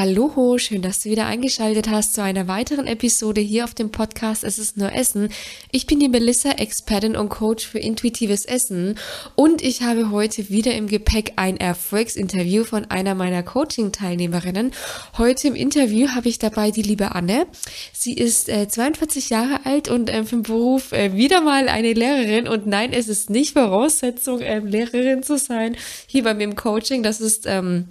Hallo, schön, dass du wieder eingeschaltet hast zu einer weiteren Episode hier auf dem Podcast Es ist nur Essen. Ich bin die Melissa, Expertin und Coach für intuitives Essen und ich habe heute wieder im Gepäck ein Erfolgsinterview von einer meiner Coaching-Teilnehmerinnen. Heute im Interview habe ich dabei die liebe Anne. Sie ist äh, 42 Jahre alt und äh, vom Beruf äh, wieder mal eine Lehrerin und nein, es ist nicht Voraussetzung, ähm, Lehrerin zu sein hier bei mir im Coaching. Das ist ähm,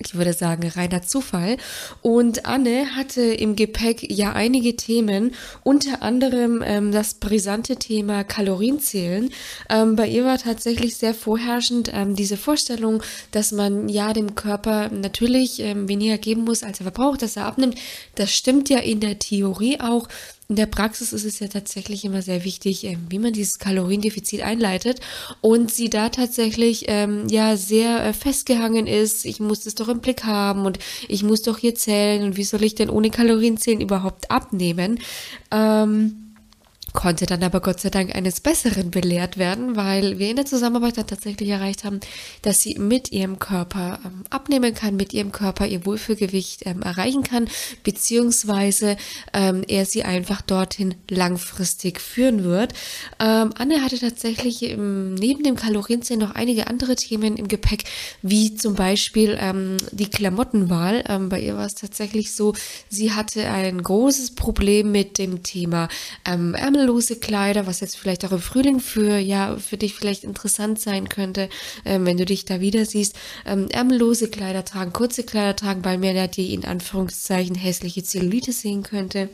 ich würde sagen, reiner Zufall. Und Anne hatte im Gepäck ja einige Themen, unter anderem ähm, das brisante Thema Kalorienzählen. Ähm, bei ihr war tatsächlich sehr vorherrschend ähm, diese Vorstellung, dass man ja dem Körper natürlich ähm, weniger geben muss, als er verbraucht, dass er abnimmt. Das stimmt ja in der Theorie auch. In der Praxis ist es ja tatsächlich immer sehr wichtig, ähm, wie man dieses Kaloriendefizit einleitet und sie da tatsächlich ähm, ja sehr äh, festgehangen ist. Ich muss das doch im Blick haben und ich muss doch hier zählen und wie soll ich denn ohne Kalorienzählen überhaupt abnehmen? Ähm, konnte dann aber Gott sei Dank eines Besseren belehrt werden, weil wir in der Zusammenarbeit dann tatsächlich erreicht haben, dass sie mit ihrem Körper ähm, abnehmen kann, mit ihrem Körper ihr Wohlfühlgewicht ähm, erreichen kann, beziehungsweise ähm, er sie einfach dorthin langfristig führen wird. Ähm, Anne hatte tatsächlich im, neben dem Kalorienzählen noch einige andere Themen im Gepäck, wie zum Beispiel ähm, die Klamottenwahl. Ähm, bei ihr war es tatsächlich so, sie hatte ein großes Problem mit dem Thema Ärmel ärmellose Kleider, was jetzt vielleicht auch im Frühling für, ja, für dich vielleicht interessant sein könnte, ähm, wenn du dich da wieder siehst, ähm, ärmellose Kleider tragen, kurze Kleider tragen, weil man ja die in Anführungszeichen hässliche Zellulite sehen könnte.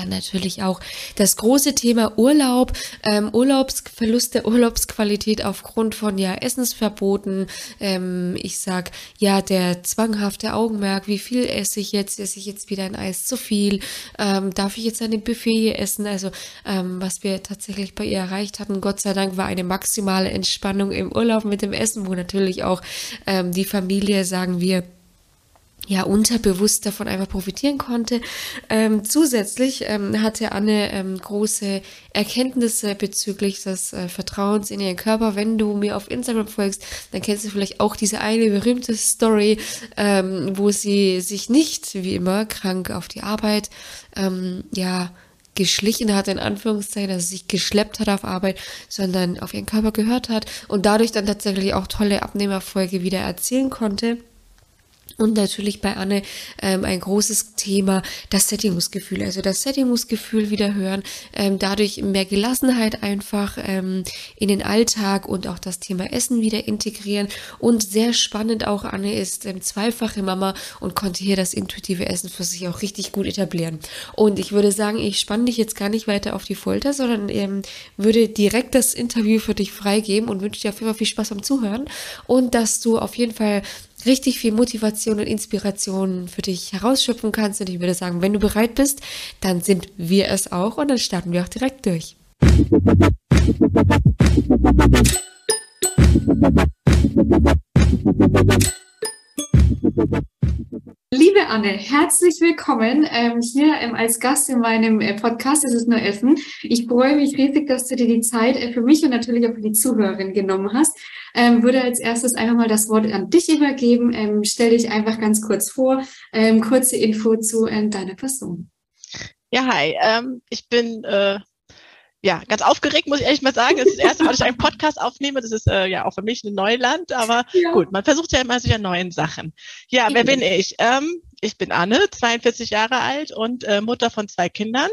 Dann natürlich auch das große Thema Urlaub, ähm, Urlaubsverlust der Urlaubsqualität aufgrund von ja Essensverboten. Ähm, ich sag ja der zwanghafte Augenmerk, wie viel esse ich jetzt? Esse ich jetzt wieder ein Eis zu viel? Ähm, darf ich jetzt ein Buffet essen? Also ähm, was wir tatsächlich bei ihr erreicht hatten, Gott sei Dank, war eine maximale Entspannung im Urlaub mit dem Essen, wo natürlich auch ähm, die Familie, sagen wir, ja unterbewusst davon einfach profitieren konnte. Ähm, zusätzlich ähm, hatte Anne ähm, große Erkenntnisse bezüglich des äh, Vertrauens in ihren Körper. Wenn du mir auf Instagram folgst, dann kennst du vielleicht auch diese eine berühmte Story, ähm, wo sie sich nicht wie immer krank auf die Arbeit ähm, ja geschlichen hat, in Anführungszeichen, also sich geschleppt hat auf Arbeit, sondern auf ihren Körper gehört hat und dadurch dann tatsächlich auch tolle Abnehmerfolge wieder erzielen konnte. Und natürlich bei Anne ähm, ein großes Thema, das Sättigungsgefühl. Also das Sättigungsgefühl wieder hören, ähm, dadurch mehr Gelassenheit einfach ähm, in den Alltag und auch das Thema Essen wieder integrieren. Und sehr spannend auch, Anne ist ähm, zweifache Mama und konnte hier das intuitive Essen für sich auch richtig gut etablieren. Und ich würde sagen, ich spanne dich jetzt gar nicht weiter auf die Folter, sondern ähm, würde direkt das Interview für dich freigeben und wünsche dir auf jeden Fall viel Spaß beim Zuhören und dass du auf jeden Fall richtig viel Motivation und Inspiration für dich herausschöpfen kannst. Und ich würde sagen, wenn du bereit bist, dann sind wir es auch und dann starten wir auch direkt durch. Liebe Anne, herzlich willkommen ähm, hier ähm, als Gast in meinem äh, Podcast Es ist nur Essen. Ich freue mich riesig, dass du dir die Zeit äh, für mich und natürlich auch für die Zuhörerin genommen hast. Ähm, würde als erstes einfach mal das Wort an dich übergeben. Ähm, stell dich einfach ganz kurz vor, ähm, kurze Info zu äh, deiner Person. Ja, hi. Ähm, ich bin äh, ja, ganz aufgeregt, muss ich ehrlich mal sagen. Das ist das erste Mal, dass ich einen Podcast aufnehme. Das ist äh, ja auch für mich ein Neuland, aber ja. gut, man versucht ja immer sich an neuen Sachen. Ja, wer bin ich? Ähm, ich bin Anne, 42 Jahre alt und äh, Mutter von zwei Kindern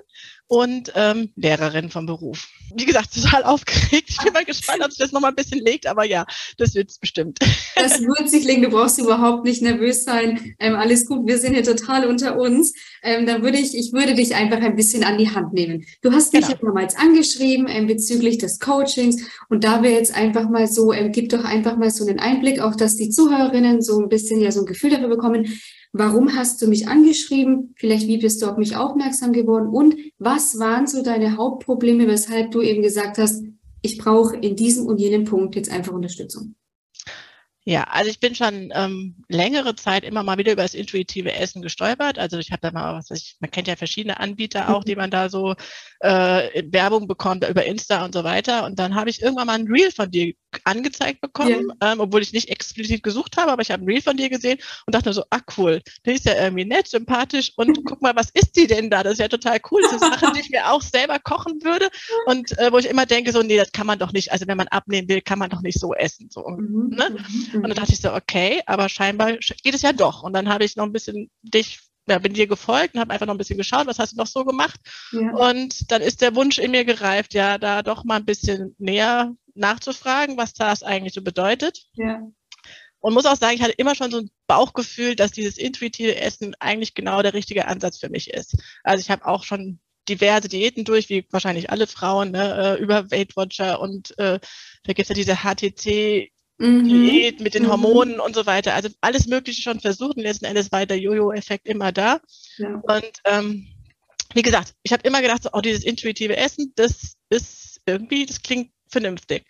und ähm, Lehrerin vom Beruf. Wie gesagt, total aufgeregt. Ich bin mal gespannt, ob sich das nochmal ein bisschen legt, aber ja, das wird es bestimmt. Das wird sich legen, du brauchst überhaupt nicht nervös sein. Ähm, alles gut, wir sind hier total unter uns. Ähm, dann würde ich, ich würde dich einfach ein bisschen an die Hand nehmen. Du hast mich genau. ja damals angeschrieben ähm, bezüglich des Coachings und da wäre jetzt einfach mal so, ähm, gib doch einfach mal so einen Einblick, auch dass die Zuhörerinnen so ein bisschen ja so ein Gefühl dafür bekommen, Warum hast du mich angeschrieben? Vielleicht, wie bist du auf mich aufmerksam geworden? Und was waren so deine Hauptprobleme, weshalb du eben gesagt hast, ich brauche in diesem und jenem Punkt jetzt einfach Unterstützung? Ja, also ich bin schon ähm, längere Zeit immer mal wieder über das intuitive Essen gestolpert. Also ich habe da mal was, ich, man kennt ja verschiedene Anbieter auch, mhm. die man da so äh, Werbung bekommt über Insta und so weiter. Und dann habe ich irgendwann mal ein Reel von dir angezeigt bekommen, ja. ähm, obwohl ich nicht explizit gesucht habe, aber ich habe ein Reel von dir gesehen und dachte so, ah cool, der ist ja irgendwie nett, sympathisch und guck mal, was ist die denn da? Das ist ja total cool. Das ist Sachen, die ich mir auch selber kochen würde und äh, wo ich immer denke so, nee, das kann man doch nicht, also wenn man abnehmen will, kann man doch nicht so essen. So, mhm. ne? Mhm. Und dann dachte ich so, okay, aber scheinbar geht es ja doch. Und dann habe ich noch ein bisschen dich ja, bin dir gefolgt und habe einfach noch ein bisschen geschaut, was hast du noch so gemacht. Ja. Und dann ist der Wunsch in mir gereift, ja, da doch mal ein bisschen näher nachzufragen, was das eigentlich so bedeutet. Ja. Und muss auch sagen, ich hatte immer schon so ein Bauchgefühl, dass dieses intuitive Essen eigentlich genau der richtige Ansatz für mich ist. Also ich habe auch schon diverse Diäten durch, wie wahrscheinlich alle Frauen, ne, äh, über Weight Watcher und äh, da gibt's ja diese HTC mhm. Diät mit den mhm. Hormonen mhm. und so weiter. Also alles Mögliche schon versucht und letzten Endes war der Jojo-Effekt immer da. Ja. Und ähm, wie gesagt, ich habe immer gedacht, so, oh, dieses intuitive Essen, das ist irgendwie, das klingt vernünftig.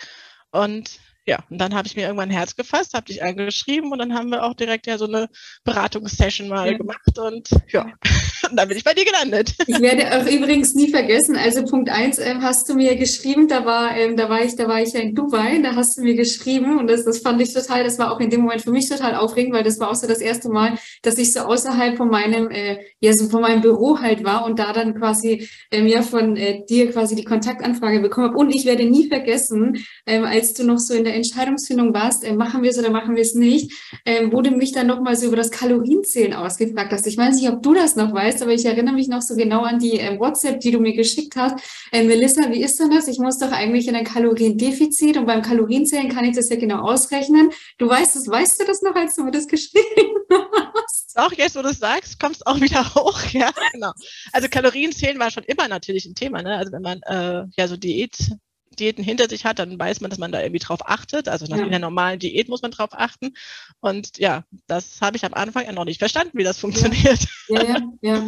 Und ja, und dann habe ich mir irgendwann ein Herz gefasst, habe dich angeschrieben und dann haben wir auch direkt ja so eine Beratungssession mal ja. gemacht und ja, und dann bin ich bei dir gelandet. Ich werde auch übrigens nie vergessen, also Punkt eins ähm, hast du mir geschrieben, da war, ähm, da war ich, da war ich ja in Dubai, da hast du mir geschrieben und das, das fand ich total, das war auch in dem Moment für mich total aufregend, weil das war auch so das erste Mal, dass ich so außerhalb von meinem, äh, ja, so von meinem Büro halt war und da dann quasi ähm, ja von äh, dir quasi die Kontaktanfrage bekommen habe und ich werde nie vergessen, ähm, als du noch so in der Entscheidungsfindung warst, äh, machen wir es oder machen wir es nicht, äh, wurde mich dann nochmal so über das Kalorienzählen ausgefragt hast. Ich weiß nicht, ob du das noch weißt, aber ich erinnere mich noch so genau an die äh, WhatsApp, die du mir geschickt hast. Äh, Melissa, wie ist denn das? Ich muss doch eigentlich in ein Kaloriendefizit und beim Kalorienzählen kann ich das ja genau ausrechnen. Du weißt das, weißt du das noch, als du mir das geschrieben hast? Auch jetzt, wo du es sagst, kommst auch wieder hoch. Ja, genau. Also Kalorienzählen war schon immer natürlich ein Thema. Ne? Also wenn man äh, ja so Diät Diäten hinter sich hat, dann weiß man, dass man da irgendwie drauf achtet. Also nach ja. einer normalen Diät muss man drauf achten. Und ja, das habe ich am Anfang ja noch nicht verstanden, wie das funktioniert. Ja, ja, ja.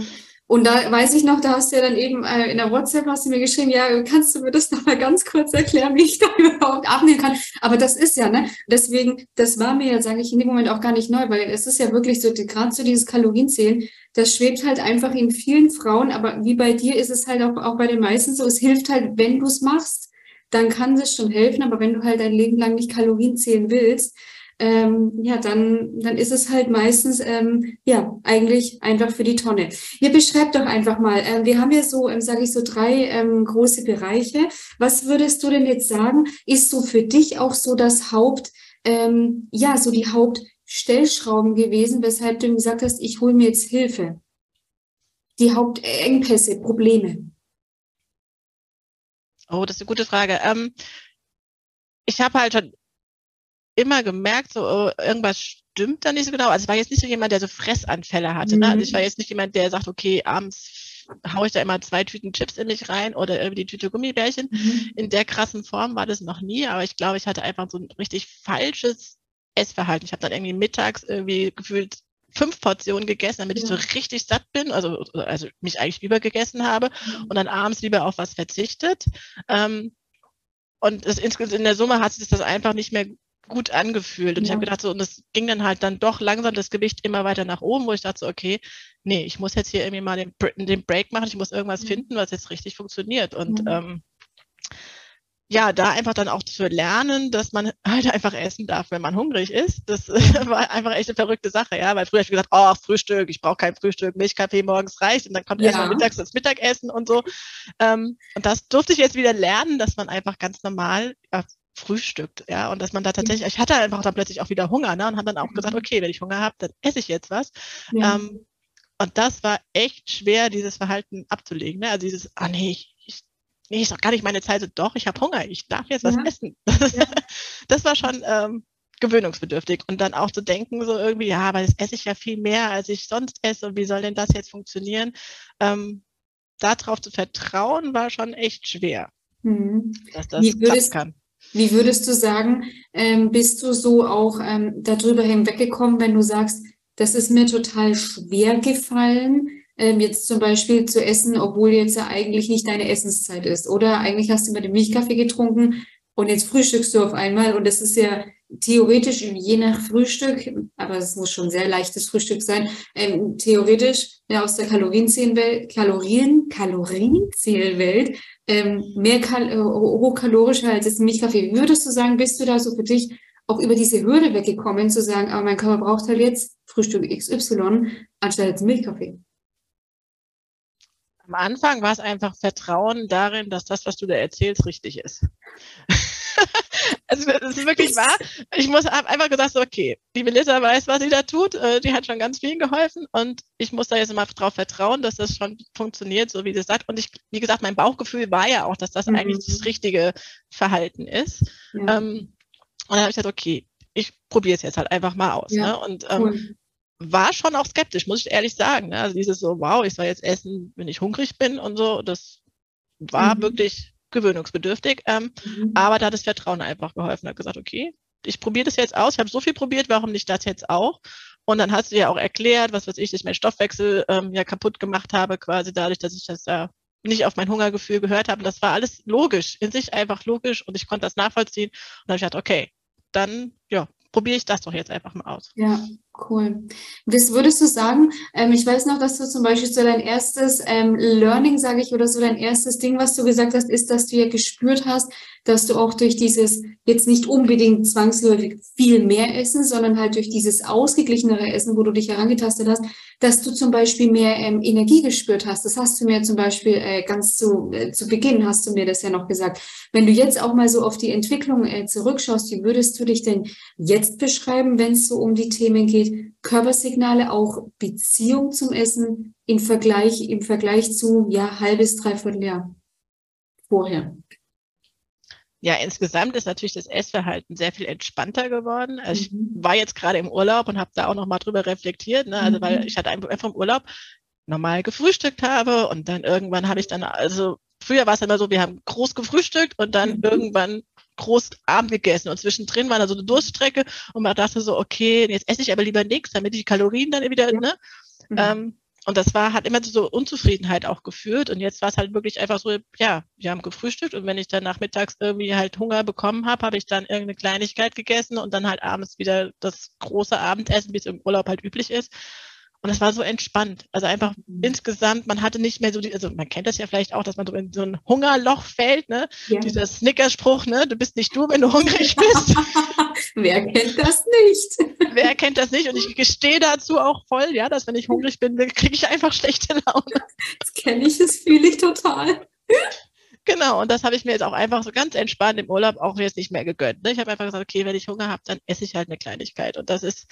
Und da weiß ich noch, da hast du ja dann eben äh, in der WhatsApp hast du mir geschrieben, ja, kannst du mir das noch mal ganz kurz erklären, wie ich da überhaupt abnehmen kann? Aber das ist ja, ne? Deswegen, das war mir ja, sage ich in dem Moment auch gar nicht neu, weil es ist ja wirklich so, gerade so dieses Kalorienzählen, das schwebt halt einfach in vielen Frauen, aber wie bei dir ist es halt auch, auch bei den meisten so, es hilft halt, wenn du es machst dann kann es schon helfen. Aber wenn du halt dein Leben lang nicht Kalorien zählen willst, ähm, ja, dann, dann ist es halt meistens, ähm, ja, eigentlich einfach für die Tonne. Ihr beschreibt doch einfach mal, ähm, wir haben ja so, ähm, sage ich so, drei ähm, große Bereiche. Was würdest du denn jetzt sagen, ist so für dich auch so das Haupt, ähm, ja, so die Hauptstellschrauben gewesen, weshalb du gesagt hast, ich hole mir jetzt Hilfe? Die Hauptengpässe, Probleme? Oh, das ist eine gute Frage. Ähm, ich habe halt schon immer gemerkt, so oh, irgendwas stimmt da nicht so genau. Also ich war jetzt nicht so jemand, der so Fressanfälle hatte. Mhm. Ne? Also ich war mhm. jetzt nicht jemand, der sagt, okay, abends haue ich da immer zwei Tüten Chips in mich rein oder irgendwie die Tüte Gummibärchen. Mhm. In der krassen Form war das noch nie, aber ich glaube, ich hatte einfach so ein richtig falsches Essverhalten. Ich habe dann irgendwie mittags irgendwie gefühlt fünf Portionen gegessen, damit ja. ich so richtig satt bin, also, also mich eigentlich übergegessen habe mhm. und dann abends lieber auf was verzichtet. Ähm, und das, in der Summe hat sich das einfach nicht mehr gut angefühlt. Und ja. ich habe gedacht, so, und das ging dann halt dann doch langsam das Gewicht immer weiter nach oben, wo ich dachte, so, okay, nee, ich muss jetzt hier irgendwie mal den, den Break machen, ich muss irgendwas mhm. finden, was jetzt richtig funktioniert. Und mhm. ähm, ja, da einfach dann auch zu lernen, dass man halt einfach essen darf, wenn man hungrig ist. Das war einfach echt eine verrückte Sache, ja, weil früher habe ich gesagt, oh, Frühstück, ich brauche kein Frühstück, Milchkaffee morgens reicht und dann kommt ja. erstmal mittags das Mittagessen und so. Ähm, und das durfte ich jetzt wieder lernen, dass man einfach ganz normal ja, frühstückt, ja, und dass man da tatsächlich, ich hatte einfach dann plötzlich auch wieder Hunger, ne, und habe dann auch gesagt, mhm. okay, wenn ich Hunger habe, dann esse ich jetzt was. Ja. Ähm, und das war echt schwer, dieses Verhalten abzulegen, ne, also dieses, ah nee, ich, nee, ist doch gar nicht meine Zeit. So, doch, ich habe Hunger, ich darf jetzt was ja. essen. Das, ja. das war schon ähm, gewöhnungsbedürftig. Und dann auch zu denken, so irgendwie, ja, aber das esse ich ja viel mehr, als ich sonst esse. Und wie soll denn das jetzt funktionieren? Ähm, darauf zu vertrauen, war schon echt schwer, mhm. dass das wie würdest, kann. Wie würdest du sagen, ähm, bist du so auch ähm, darüber hinweggekommen, wenn du sagst, das ist mir total schwer gefallen, ähm, jetzt zum Beispiel zu essen, obwohl jetzt ja eigentlich nicht deine Essenszeit ist. Oder eigentlich hast du immer den Milchkaffee getrunken und jetzt frühstückst du auf einmal und das ist ja theoretisch je nach Frühstück, aber es muss schon sehr leichtes Frühstück sein, ähm, theoretisch ja, aus der Kalorienzählwelt, Kalorien, Kalorienzählwelt ähm, mehr Kal äh, hochkalorischer als jetzt Milchkaffee. Würdest du sagen, bist du da so für dich auch über diese Hürde weggekommen, zu sagen, aber mein Körper braucht halt jetzt Frühstück XY anstatt jetzt Milchkaffee? Am Anfang war es einfach Vertrauen darin, dass das, was du da erzählst, richtig ist. also das ist wirklich wahr. Ich muss einfach gesagt, okay, die Melissa weiß, was sie da tut. Äh, die hat schon ganz vielen geholfen und ich muss da jetzt mal drauf vertrauen, dass das schon funktioniert, so wie sie sagt. Und ich, wie gesagt, mein Bauchgefühl war ja auch, dass das mhm. eigentlich das richtige Verhalten ist. Ja. Ähm, und dann habe ich gesagt, okay, ich probiere es jetzt halt einfach mal aus. Ja, ne? Und ähm, cool war schon auch skeptisch, muss ich ehrlich sagen. Ne? Also dieses so, wow, ich soll jetzt essen, wenn ich hungrig bin und so, das war mhm. wirklich gewöhnungsbedürftig. Ähm, mhm. Aber da hat das Vertrauen einfach geholfen. Hat gesagt, okay, ich probiere das jetzt aus. Ich habe so viel probiert, warum nicht das jetzt auch? Und dann hast du ja auch erklärt, was weiß ich, dass ich meinen Stoffwechsel ähm, ja kaputt gemacht habe, quasi dadurch, dass ich das da nicht auf mein Hungergefühl gehört habe. Und das war alles logisch, in sich einfach logisch und ich konnte das nachvollziehen. Und dann habe ich gedacht, okay, dann ja, probiere ich das doch jetzt einfach mal aus. Ja, cool. Das würdest du sagen, ähm, ich weiß noch, dass du zum Beispiel so dein erstes ähm, Learning, sage ich, oder so dein erstes Ding, was du gesagt hast, ist, dass du ja gespürt hast, dass du auch durch dieses jetzt nicht unbedingt zwangsläufig viel mehr essen, sondern halt durch dieses ausgeglichenere Essen, wo du dich herangetastet hast, dass du zum Beispiel mehr ähm, Energie gespürt hast. Das hast du mir zum Beispiel äh, ganz zu, äh, zu Beginn, hast du mir das ja noch gesagt. Wenn du jetzt auch mal so auf die Entwicklung äh, zurückschaust, wie würdest du dich denn jetzt beschreiben, wenn es so um die Themen geht? Körpersignale, auch Beziehung zum Essen im Vergleich, im Vergleich zu, ja, halbes, dreiviertel Jahr vorher ja, insgesamt ist natürlich das Essverhalten sehr viel entspannter geworden. Also ich mhm. war jetzt gerade im Urlaub und habe da auch nochmal drüber reflektiert, ne? also mhm. weil ich hatte einfach im Urlaub normal gefrühstückt habe und dann irgendwann habe ich dann, also früher war es immer so, wir haben groß gefrühstückt und dann mhm. irgendwann groß Abend gegessen und zwischendrin war da so eine Durststrecke und man dachte so, okay, jetzt esse ich aber lieber nichts, damit ich die Kalorien dann wieder, ja. ne? Mhm. Ähm, und das war, hat immer zu so Unzufriedenheit auch geführt. Und jetzt war es halt wirklich einfach so, ja, wir haben gefrühstückt und wenn ich dann nachmittags irgendwie halt Hunger bekommen habe, habe ich dann irgendeine Kleinigkeit gegessen und dann halt abends wieder das große Abendessen, wie es im Urlaub halt üblich ist. Und es war so entspannt. Also einfach mhm. insgesamt, man hatte nicht mehr so die, also man kennt das ja vielleicht auch, dass man so in so ein Hungerloch fällt, ne? Ja. Dieser Snickerspruch, ne? Du bist nicht du, wenn du hungrig bist. Wer kennt das nicht? Wer kennt das nicht? Und ich gestehe dazu auch voll, ja, dass wenn ich hungrig bin, kriege ich einfach schlechte Laune. Das kenne ich, das fühle ich total. Genau, und das habe ich mir jetzt auch einfach so ganz entspannt im Urlaub auch jetzt nicht mehr gegönnt. Ne? Ich habe einfach gesagt, okay, wenn ich Hunger habe, dann esse ich halt eine Kleinigkeit. Und das ist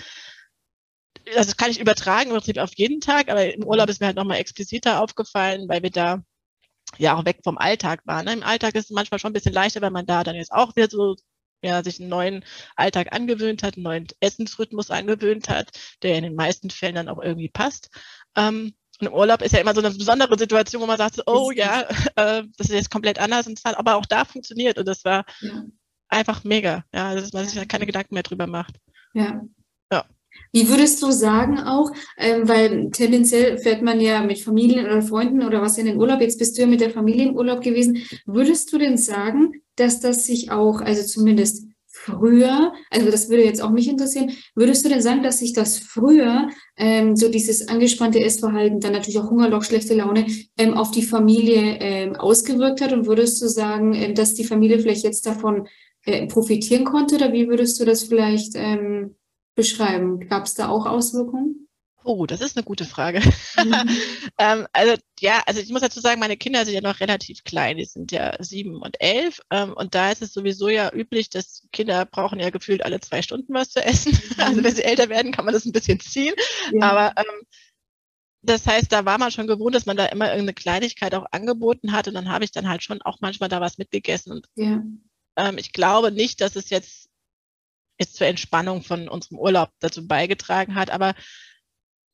also das kann ich übertragen im Prinzip auf jeden Tag, aber im Urlaub ist mir halt nochmal expliziter aufgefallen, weil wir da ja auch weg vom Alltag waren. Ne? Im Alltag ist es manchmal schon ein bisschen leichter, weil man da dann jetzt auch wieder so ja, sich einen neuen Alltag angewöhnt hat, einen neuen Essensrhythmus angewöhnt hat, der in den meisten Fällen dann auch irgendwie passt. Ähm, und im Urlaub ist ja immer so eine besondere Situation, wo man sagt, oh ja, äh, das ist jetzt komplett anders und aber auch da funktioniert und das war ja. einfach mega, ja, dass man sich da keine Gedanken mehr drüber macht. Ja. Wie würdest du sagen auch, ähm, weil tendenziell fährt man ja mit Familien oder Freunden oder was in den Urlaub, jetzt bist du ja mit der Familie im Urlaub gewesen, würdest du denn sagen, dass das sich auch, also zumindest früher, also das würde jetzt auch mich interessieren, würdest du denn sagen, dass sich das früher, ähm, so dieses angespannte Essverhalten, dann natürlich auch Hungerloch, schlechte Laune, ähm, auf die Familie ähm, ausgewirkt hat? Und würdest du sagen, ähm, dass die Familie vielleicht jetzt davon äh, profitieren konnte? Oder wie würdest du das vielleicht ähm, beschreiben? Gab es da auch Auswirkungen? Oh, das ist eine gute Frage. Mhm. ähm, also ja, also ich muss dazu sagen, meine Kinder sind ja noch relativ klein, die sind ja sieben und elf. Ähm, und da ist es sowieso ja üblich, dass Kinder brauchen ja gefühlt alle zwei Stunden was zu essen. Mhm. Also wenn sie älter werden, kann man das ein bisschen ziehen. Ja. Aber ähm, das heißt, da war man schon gewohnt, dass man da immer irgendeine Kleinigkeit auch angeboten hat. Und dann habe ich dann halt schon auch manchmal da was mitgegessen. Und ja. ähm, ich glaube nicht, dass es jetzt jetzt zur Entspannung von unserem Urlaub dazu beigetragen hat. Aber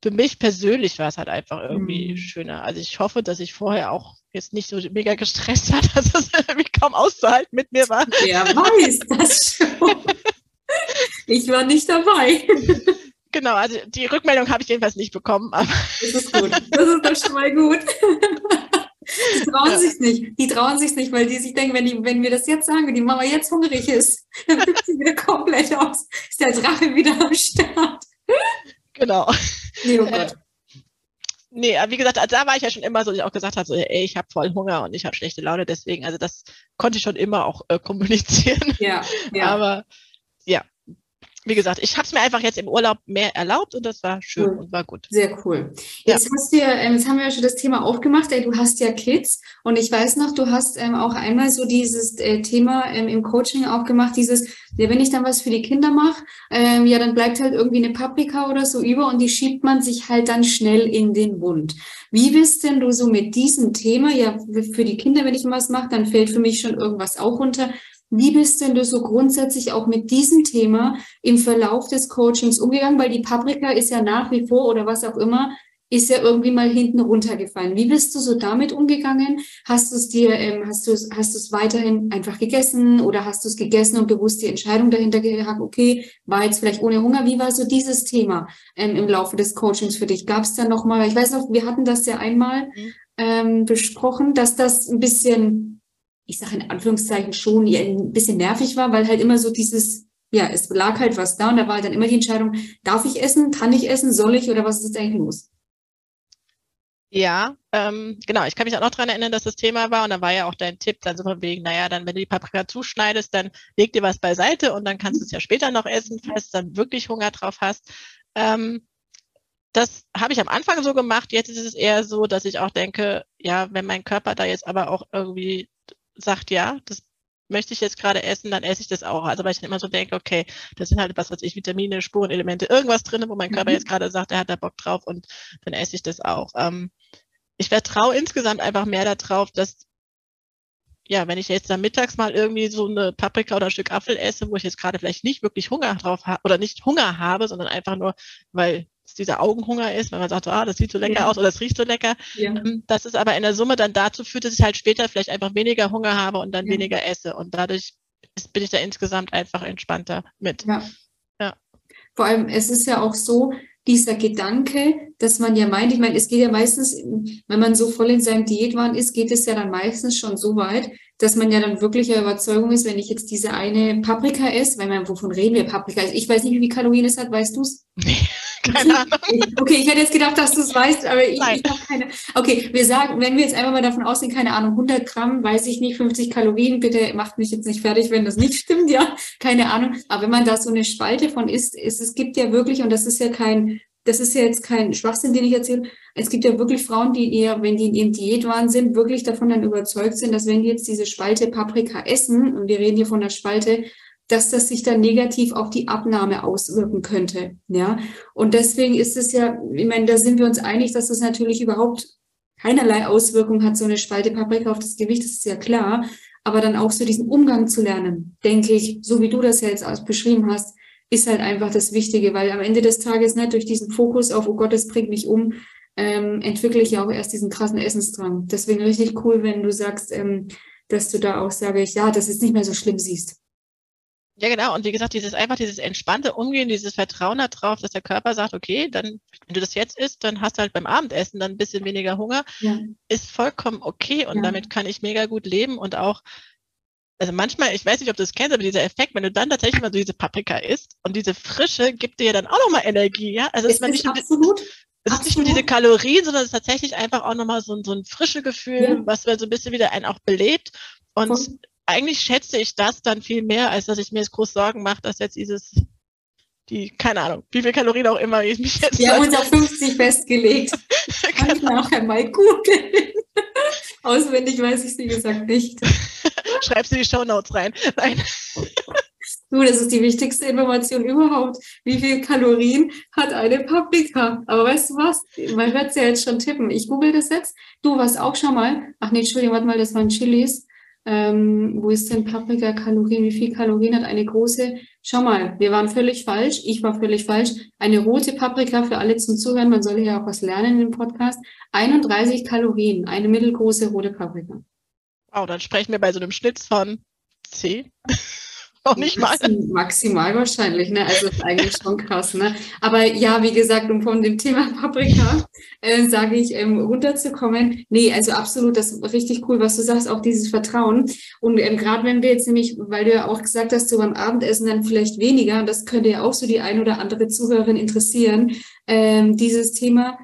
für mich persönlich war es halt einfach irgendwie mhm. schöner. Also ich hoffe, dass ich vorher auch jetzt nicht so mega gestresst war, dass es irgendwie kaum auszuhalten mit mir war. Wer weiß das schon. Ich war nicht dabei. Genau, also die Rückmeldung habe ich jedenfalls nicht bekommen. Aber das ist gut. Das ist doch schon mal gut. Die trauen ja. sich nicht. Die trauen sich nicht, weil die sich denken, wenn, die, wenn wir das jetzt sagen, wenn die Mama jetzt hungrig ist, dann flippt sie wieder komplett aus. Ist der Drache wieder am Start. Genau. Nee, oh Gott. Äh, nee, wie gesagt, da war ich ja schon immer so, dass ich auch gesagt habe, so, ey, ich habe voll Hunger und ich habe schlechte Laune, deswegen, also das konnte ich schon immer auch äh, kommunizieren. Ja, ja. Aber ja, wie gesagt, ich habe es mir einfach jetzt im Urlaub mehr erlaubt und das war schön cool. und war gut. Sehr cool. Jetzt ja. hast du ja, ähm, jetzt haben wir ja schon das Thema aufgemacht, ey, du hast ja Kids und ich weiß noch, du hast ähm, auch einmal so dieses äh, Thema ähm, im Coaching auch gemacht, dieses, ja, wenn ich dann was für die Kinder mache, ja, dann bleibt halt irgendwie eine Paprika oder so über und die schiebt man sich halt dann schnell in den Mund. Wie bist denn du so mit diesem Thema, ja, für die Kinder, wenn ich was mache, dann fällt für mich schon irgendwas auch runter. Wie bist denn du so grundsätzlich auch mit diesem Thema im Verlauf des Coachings umgegangen? Weil die Paprika ist ja nach wie vor oder was auch immer, ist ja irgendwie mal hinten runtergefallen. Wie bist du so damit umgegangen? Hast du es dir, ähm, hast du es, hast du es weiterhin einfach gegessen oder hast du es gegessen und bewusst die Entscheidung dahinter gehabt, okay, war jetzt vielleicht ohne Hunger? Wie war so dieses Thema ähm, im Laufe des Coachings für dich? Gab es da nochmal, ich weiß noch, wir hatten das ja einmal mhm. ähm, besprochen, dass das ein bisschen ich sage in Anführungszeichen schon ein bisschen nervig war, weil halt immer so dieses, ja, es lag halt was da und da war halt dann immer die Entscheidung, darf ich essen, kann ich essen, soll ich oder was ist jetzt eigentlich los? Ja, ähm, genau. Ich kann mich auch noch daran erinnern, dass das Thema war und da war ja auch dein Tipp dann so von wegen, naja, dann wenn du die Paprika zuschneidest, dann leg dir was beiseite und dann kannst du es ja später noch essen, falls du dann wirklich Hunger drauf hast. Ähm, das habe ich am Anfang so gemacht. Jetzt ist es eher so, dass ich auch denke, ja, wenn mein Körper da jetzt aber auch irgendwie sagt, ja, das möchte ich jetzt gerade essen, dann esse ich das auch. Also weil ich dann immer so denke, okay, das sind halt was, was ich, Vitamine, Spurenelemente, irgendwas drin, wo mein Körper mhm. jetzt gerade sagt, er hat da Bock drauf und dann esse ich das auch. Ähm, ich vertraue insgesamt einfach mehr darauf, dass ja, wenn ich jetzt dann mittags mal irgendwie so eine Paprika oder ein Stück Apfel esse, wo ich jetzt gerade vielleicht nicht wirklich Hunger drauf habe oder nicht Hunger habe, sondern einfach nur, weil es dieser Augenhunger ist, wenn man sagt, ah, das sieht so lecker ja. aus oder es riecht so lecker. Ja. Ähm, dass es aber in der Summe dann dazu führt, dass ich halt später vielleicht einfach weniger Hunger habe und dann ja. weniger esse. Und dadurch ist, bin ich da insgesamt einfach entspannter mit. Ja. ja. Vor allem, es ist ja auch so, dieser Gedanke, dass man ja meint, ich meine, es geht ja meistens, wenn man so voll in seinem Diätwahn ist, geht es ja dann meistens schon so weit, dass man ja dann wirklich der Überzeugung ist, wenn ich jetzt diese eine Paprika esse, weil man, wovon reden wir Paprika? Ich weiß nicht, wie viel Kalorien es hat, weißt du es? Keine Ahnung. Okay, ich hätte jetzt gedacht, dass du es weißt, aber ich, ich habe keine. Okay, wir sagen, wenn wir jetzt einfach mal davon ausgehen, keine Ahnung, 100 Gramm, weiß ich nicht, 50 Kalorien, bitte macht mich jetzt nicht fertig, wenn das nicht stimmt, ja, keine Ahnung. Aber wenn man da so eine Spalte von isst, ist, es gibt ja wirklich, und das ist ja kein das ist ja jetzt kein Schwachsinn, den ich erzähle. Es gibt ja wirklich Frauen, die eher, wenn die in ihrem Diätwahn sind, wirklich davon dann überzeugt sind, dass wenn die jetzt diese Spalte Paprika essen, und wir reden hier von der Spalte, dass das sich dann negativ auf die Abnahme auswirken könnte. Ja, und deswegen ist es ja, ich meine, da sind wir uns einig, dass das natürlich überhaupt keinerlei Auswirkung hat, so eine Spalte Paprika auf das Gewicht, das ist ja klar. Aber dann auch so diesen Umgang zu lernen, denke ich, so wie du das ja jetzt beschrieben hast, ist halt einfach das Wichtige, weil am Ende des Tages nicht durch diesen Fokus auf, oh Gott, das bringt mich um, ähm, entwickle ich ja auch erst diesen krassen Essensdrang. Deswegen richtig cool, wenn du sagst, ähm, dass du da auch, sage ich, ja, das ist nicht mehr so schlimm siehst. Ja, genau. Und wie gesagt, dieses einfach dieses entspannte Umgehen, dieses Vertrauen darauf, dass der Körper sagt, okay, dann, wenn du das jetzt isst, dann hast du halt beim Abendessen dann ein bisschen weniger Hunger, ja. ist vollkommen okay und ja. damit kann ich mega gut leben und auch also manchmal, ich weiß nicht, ob du das kennst, aber dieser Effekt, wenn du dann tatsächlich mal so diese Paprika isst und diese Frische gibt dir ja dann auch nochmal Energie, ja? Also ist, ist nicht absolut. Es ist nicht nur diese Kalorien, sondern es ist tatsächlich einfach auch nochmal so, so ein frische Gefühl, ja. was so ein bisschen wieder einen auch belebt. Und Voll. Eigentlich schätze ich das dann viel mehr, als dass ich mir jetzt groß Sorgen mache, dass jetzt dieses, die, keine Ahnung, wie viel Kalorien auch immer ich mich jetzt. Wir haben uns auf 50 festgelegt. Kann ich nachher mal googeln. Auswendig weiß ich es, wie gesagt, nicht. Schreib sie in die Show Notes rein. Nein. Du, das ist die wichtigste Information überhaupt. Wie viel Kalorien hat eine Paprika? Aber weißt du was? Man hört es ja jetzt schon tippen. Ich google das jetzt. Du warst auch schon mal. Ach nee, Entschuldigung, warte mal, das waren Chilis. Ähm, wo ist denn Paprika Kalorien? Wie viel Kalorien hat eine große? Schau mal, wir waren völlig falsch. Ich war völlig falsch. Eine rote Paprika für alle zum Zuhören. Man soll ja auch was lernen im Podcast. 31 Kalorien. Eine mittelgroße rote Paprika. Wow, dann sprechen wir bei so einem Schnitt von 10. Noch nicht mal. Maximal wahrscheinlich, ne? Also ist eigentlich schon krass, ne? Aber ja, wie gesagt, um von dem Thema Paprika, äh, sage ich, ähm, runterzukommen. Nee, also absolut, das ist richtig cool, was du sagst, auch dieses Vertrauen. Und ähm, gerade wenn wir jetzt nämlich, weil du ja auch gesagt hast, so beim Abendessen dann vielleicht weniger, und das könnte ja auch so die ein oder andere Zuhörerin interessieren, ähm, dieses Thema,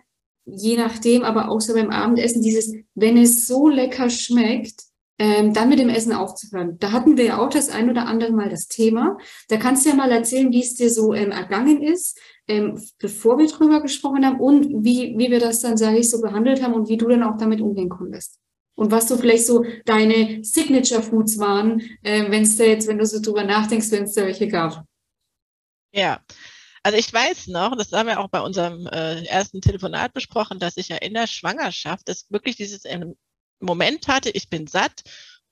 je nachdem, aber auch so beim Abendessen, dieses, wenn es so lecker schmeckt, ähm, dann mit dem Essen aufzuhören. Da hatten wir ja auch das ein oder andere Mal das Thema. Da kannst du ja mal erzählen, wie es dir so ähm, ergangen ist, ähm, bevor wir drüber gesprochen haben und wie, wie wir das dann, sage ich, so behandelt haben und wie du dann auch damit umgehen konntest. Und was so vielleicht so deine Signature Foods waren, äh, wenn es da jetzt, wenn du so drüber nachdenkst, wenn es da welche gab. Ja, also ich weiß noch, das haben wir auch bei unserem äh, ersten Telefonat besprochen, dass ich ja in der Schwangerschaft das wirklich dieses Moment hatte, ich bin satt.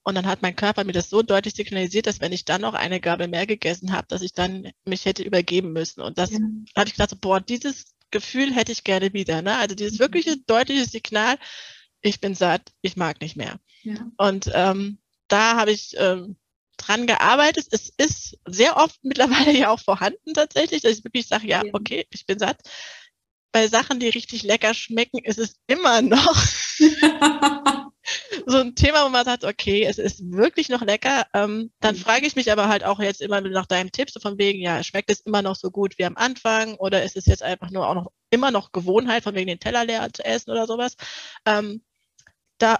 Und dann hat mein Körper mir das so deutlich signalisiert, dass wenn ich dann noch eine Gabel mehr gegessen habe, dass ich dann mich hätte übergeben müssen. Und das ja. hatte ich gedacht, boah, dieses Gefühl hätte ich gerne wieder. Ne? Also dieses wirkliche deutliche Signal, ich bin satt, ich mag nicht mehr. Ja. Und ähm, da habe ich ähm, dran gearbeitet. Es ist sehr oft mittlerweile ja auch vorhanden tatsächlich, dass ich wirklich sage, ja, okay, ich bin satt. Bei Sachen, die richtig lecker schmecken, ist es immer noch so ein Thema, wo man sagt, okay, es ist wirklich noch lecker. Ähm, dann mhm. frage ich mich aber halt auch jetzt immer nach deinem Tipp, so von wegen, ja, schmeckt es immer noch so gut wie am Anfang oder ist es jetzt einfach nur auch noch immer noch Gewohnheit, von wegen den Teller leer zu essen oder sowas. Ähm, da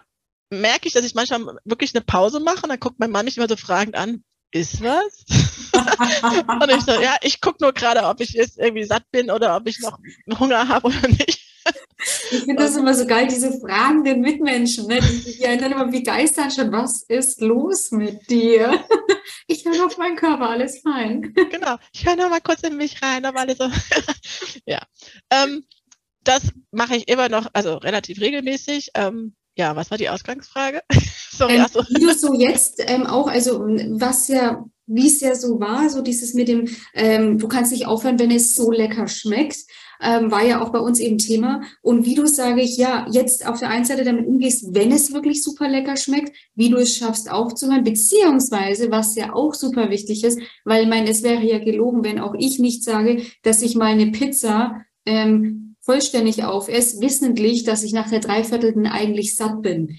merke ich, dass ich manchmal wirklich eine Pause mache und dann guckt mein Mann mich immer so fragend an, ist was? und ich so, ja, ich gucke nur gerade, ob ich jetzt irgendwie satt bin oder ob ich noch Hunger habe oder nicht. Ich finde das immer so geil, diese fragenden Mitmenschen, ne? die, die einen dann immer begeistern schon, was ist los mit dir? Ich höre auf meinen Körper, alles fein. Genau, ich höre noch mal kurz in mich rein, ob alles so. ja, ähm, das mache ich immer noch, also relativ regelmäßig. Ähm, ja, was war die Ausgangsfrage? Sorry, ähm, also. Wie du so jetzt ähm, auch, also was ja, wie es ja so war, so dieses mit dem, ähm, du kannst nicht aufhören, wenn es so lecker schmeckt ähm, war ja auch bei uns eben Thema. Und wie du, sage ich, ja, jetzt auf der einen Seite damit umgehst, wenn es wirklich super lecker schmeckt, wie du es schaffst aufzuhören, beziehungsweise, was ja auch super wichtig ist, weil mein, es wäre ja gelogen, wenn auch ich nicht sage, dass ich mal eine Pizza ähm, vollständig aufesse, wissentlich, dass ich nach der Dreiviertelten eigentlich satt bin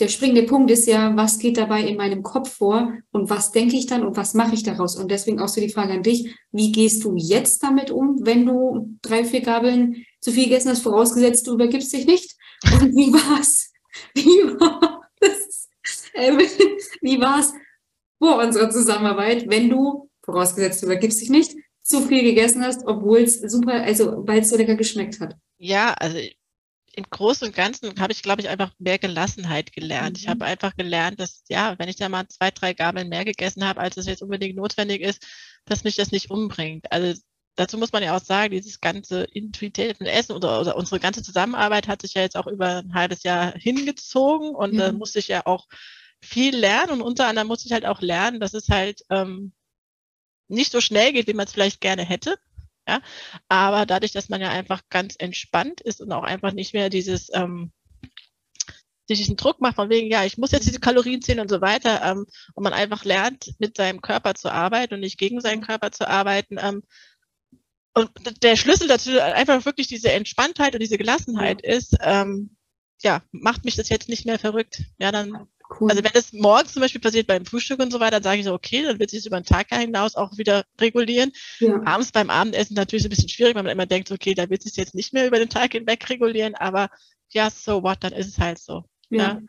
der springende Punkt ist ja, was geht dabei in meinem Kopf vor und was denke ich dann und was mache ich daraus? Und deswegen auch so die Frage an dich, wie gehst du jetzt damit um, wenn du drei, vier Gabeln zu viel gegessen hast, vorausgesetzt du übergibst dich nicht? Und wie war's? Wie war's? Äh, vor unserer Zusammenarbeit, wenn du, vorausgesetzt du übergibst dich nicht, zu viel gegessen hast, obwohl es super, also weil es so lecker geschmeckt hat? Ja, also im Großen und Ganzen habe ich, glaube ich, einfach mehr Gelassenheit gelernt. Mhm. Ich habe einfach gelernt, dass, ja, wenn ich da mal zwei, drei Gabeln mehr gegessen habe, als es jetzt unbedingt notwendig ist, dass mich das nicht umbringt. Also dazu muss man ja auch sagen, dieses ganze intuitive Essen oder, oder unsere ganze Zusammenarbeit hat sich ja jetzt auch über ein halbes Jahr hingezogen und da mhm. musste ich ja auch viel lernen und unter anderem musste ich halt auch lernen, dass es halt ähm, nicht so schnell geht, wie man es vielleicht gerne hätte. Ja? Aber dadurch, dass man ja einfach ganz entspannt ist und auch einfach nicht mehr dieses ähm, diesen Druck macht von wegen, ja, ich muss jetzt diese Kalorien zählen und so weiter, ähm, und man einfach lernt, mit seinem Körper zu arbeiten und nicht gegen seinen Körper zu arbeiten. Ähm, und der Schlüssel dazu einfach wirklich diese Entspanntheit und diese Gelassenheit ist, ähm, ja, macht mich das jetzt nicht mehr verrückt. Ja, dann Cool. Also wenn das morgens zum Beispiel passiert beim Frühstück und so weiter, dann sage ich so, okay, dann wird sich das über den Tag hinaus auch wieder regulieren. Ja. Abends beim Abendessen natürlich ein bisschen schwierig, weil man immer denkt, okay, da wird sich jetzt nicht mehr über den Tag hinweg regulieren, aber ja, so what, dann ist es halt so. Ja. ja.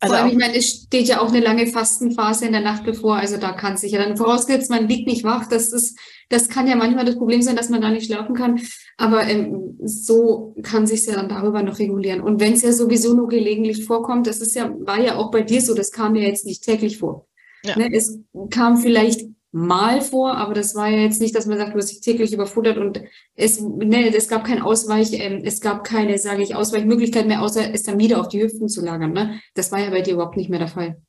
Also Vor allem, ich meine, es steht ja auch eine lange Fastenphase in der Nacht bevor, also da kann sich ja dann vorausgesetzt, man liegt nicht wach, das ist, das kann ja manchmal das Problem sein, dass man da nicht schlafen kann, aber ähm, so kann sich ja dann darüber noch regulieren. Und wenn es ja sowieso nur gelegentlich vorkommt, das ist ja, war ja auch bei dir so, das kam ja jetzt nicht täglich vor. Ja. Ne, es kam vielleicht mal vor, aber das war ja jetzt nicht, dass man sagt, du hast dich täglich überfuttert und es, ne, es gab kein Ausweich, ähm, es gab keine, sage ich, Ausweichmöglichkeit mehr, außer es dann wieder auf die Hüften zu lagern. Ne? Das war ja bei dir überhaupt nicht mehr der Fall.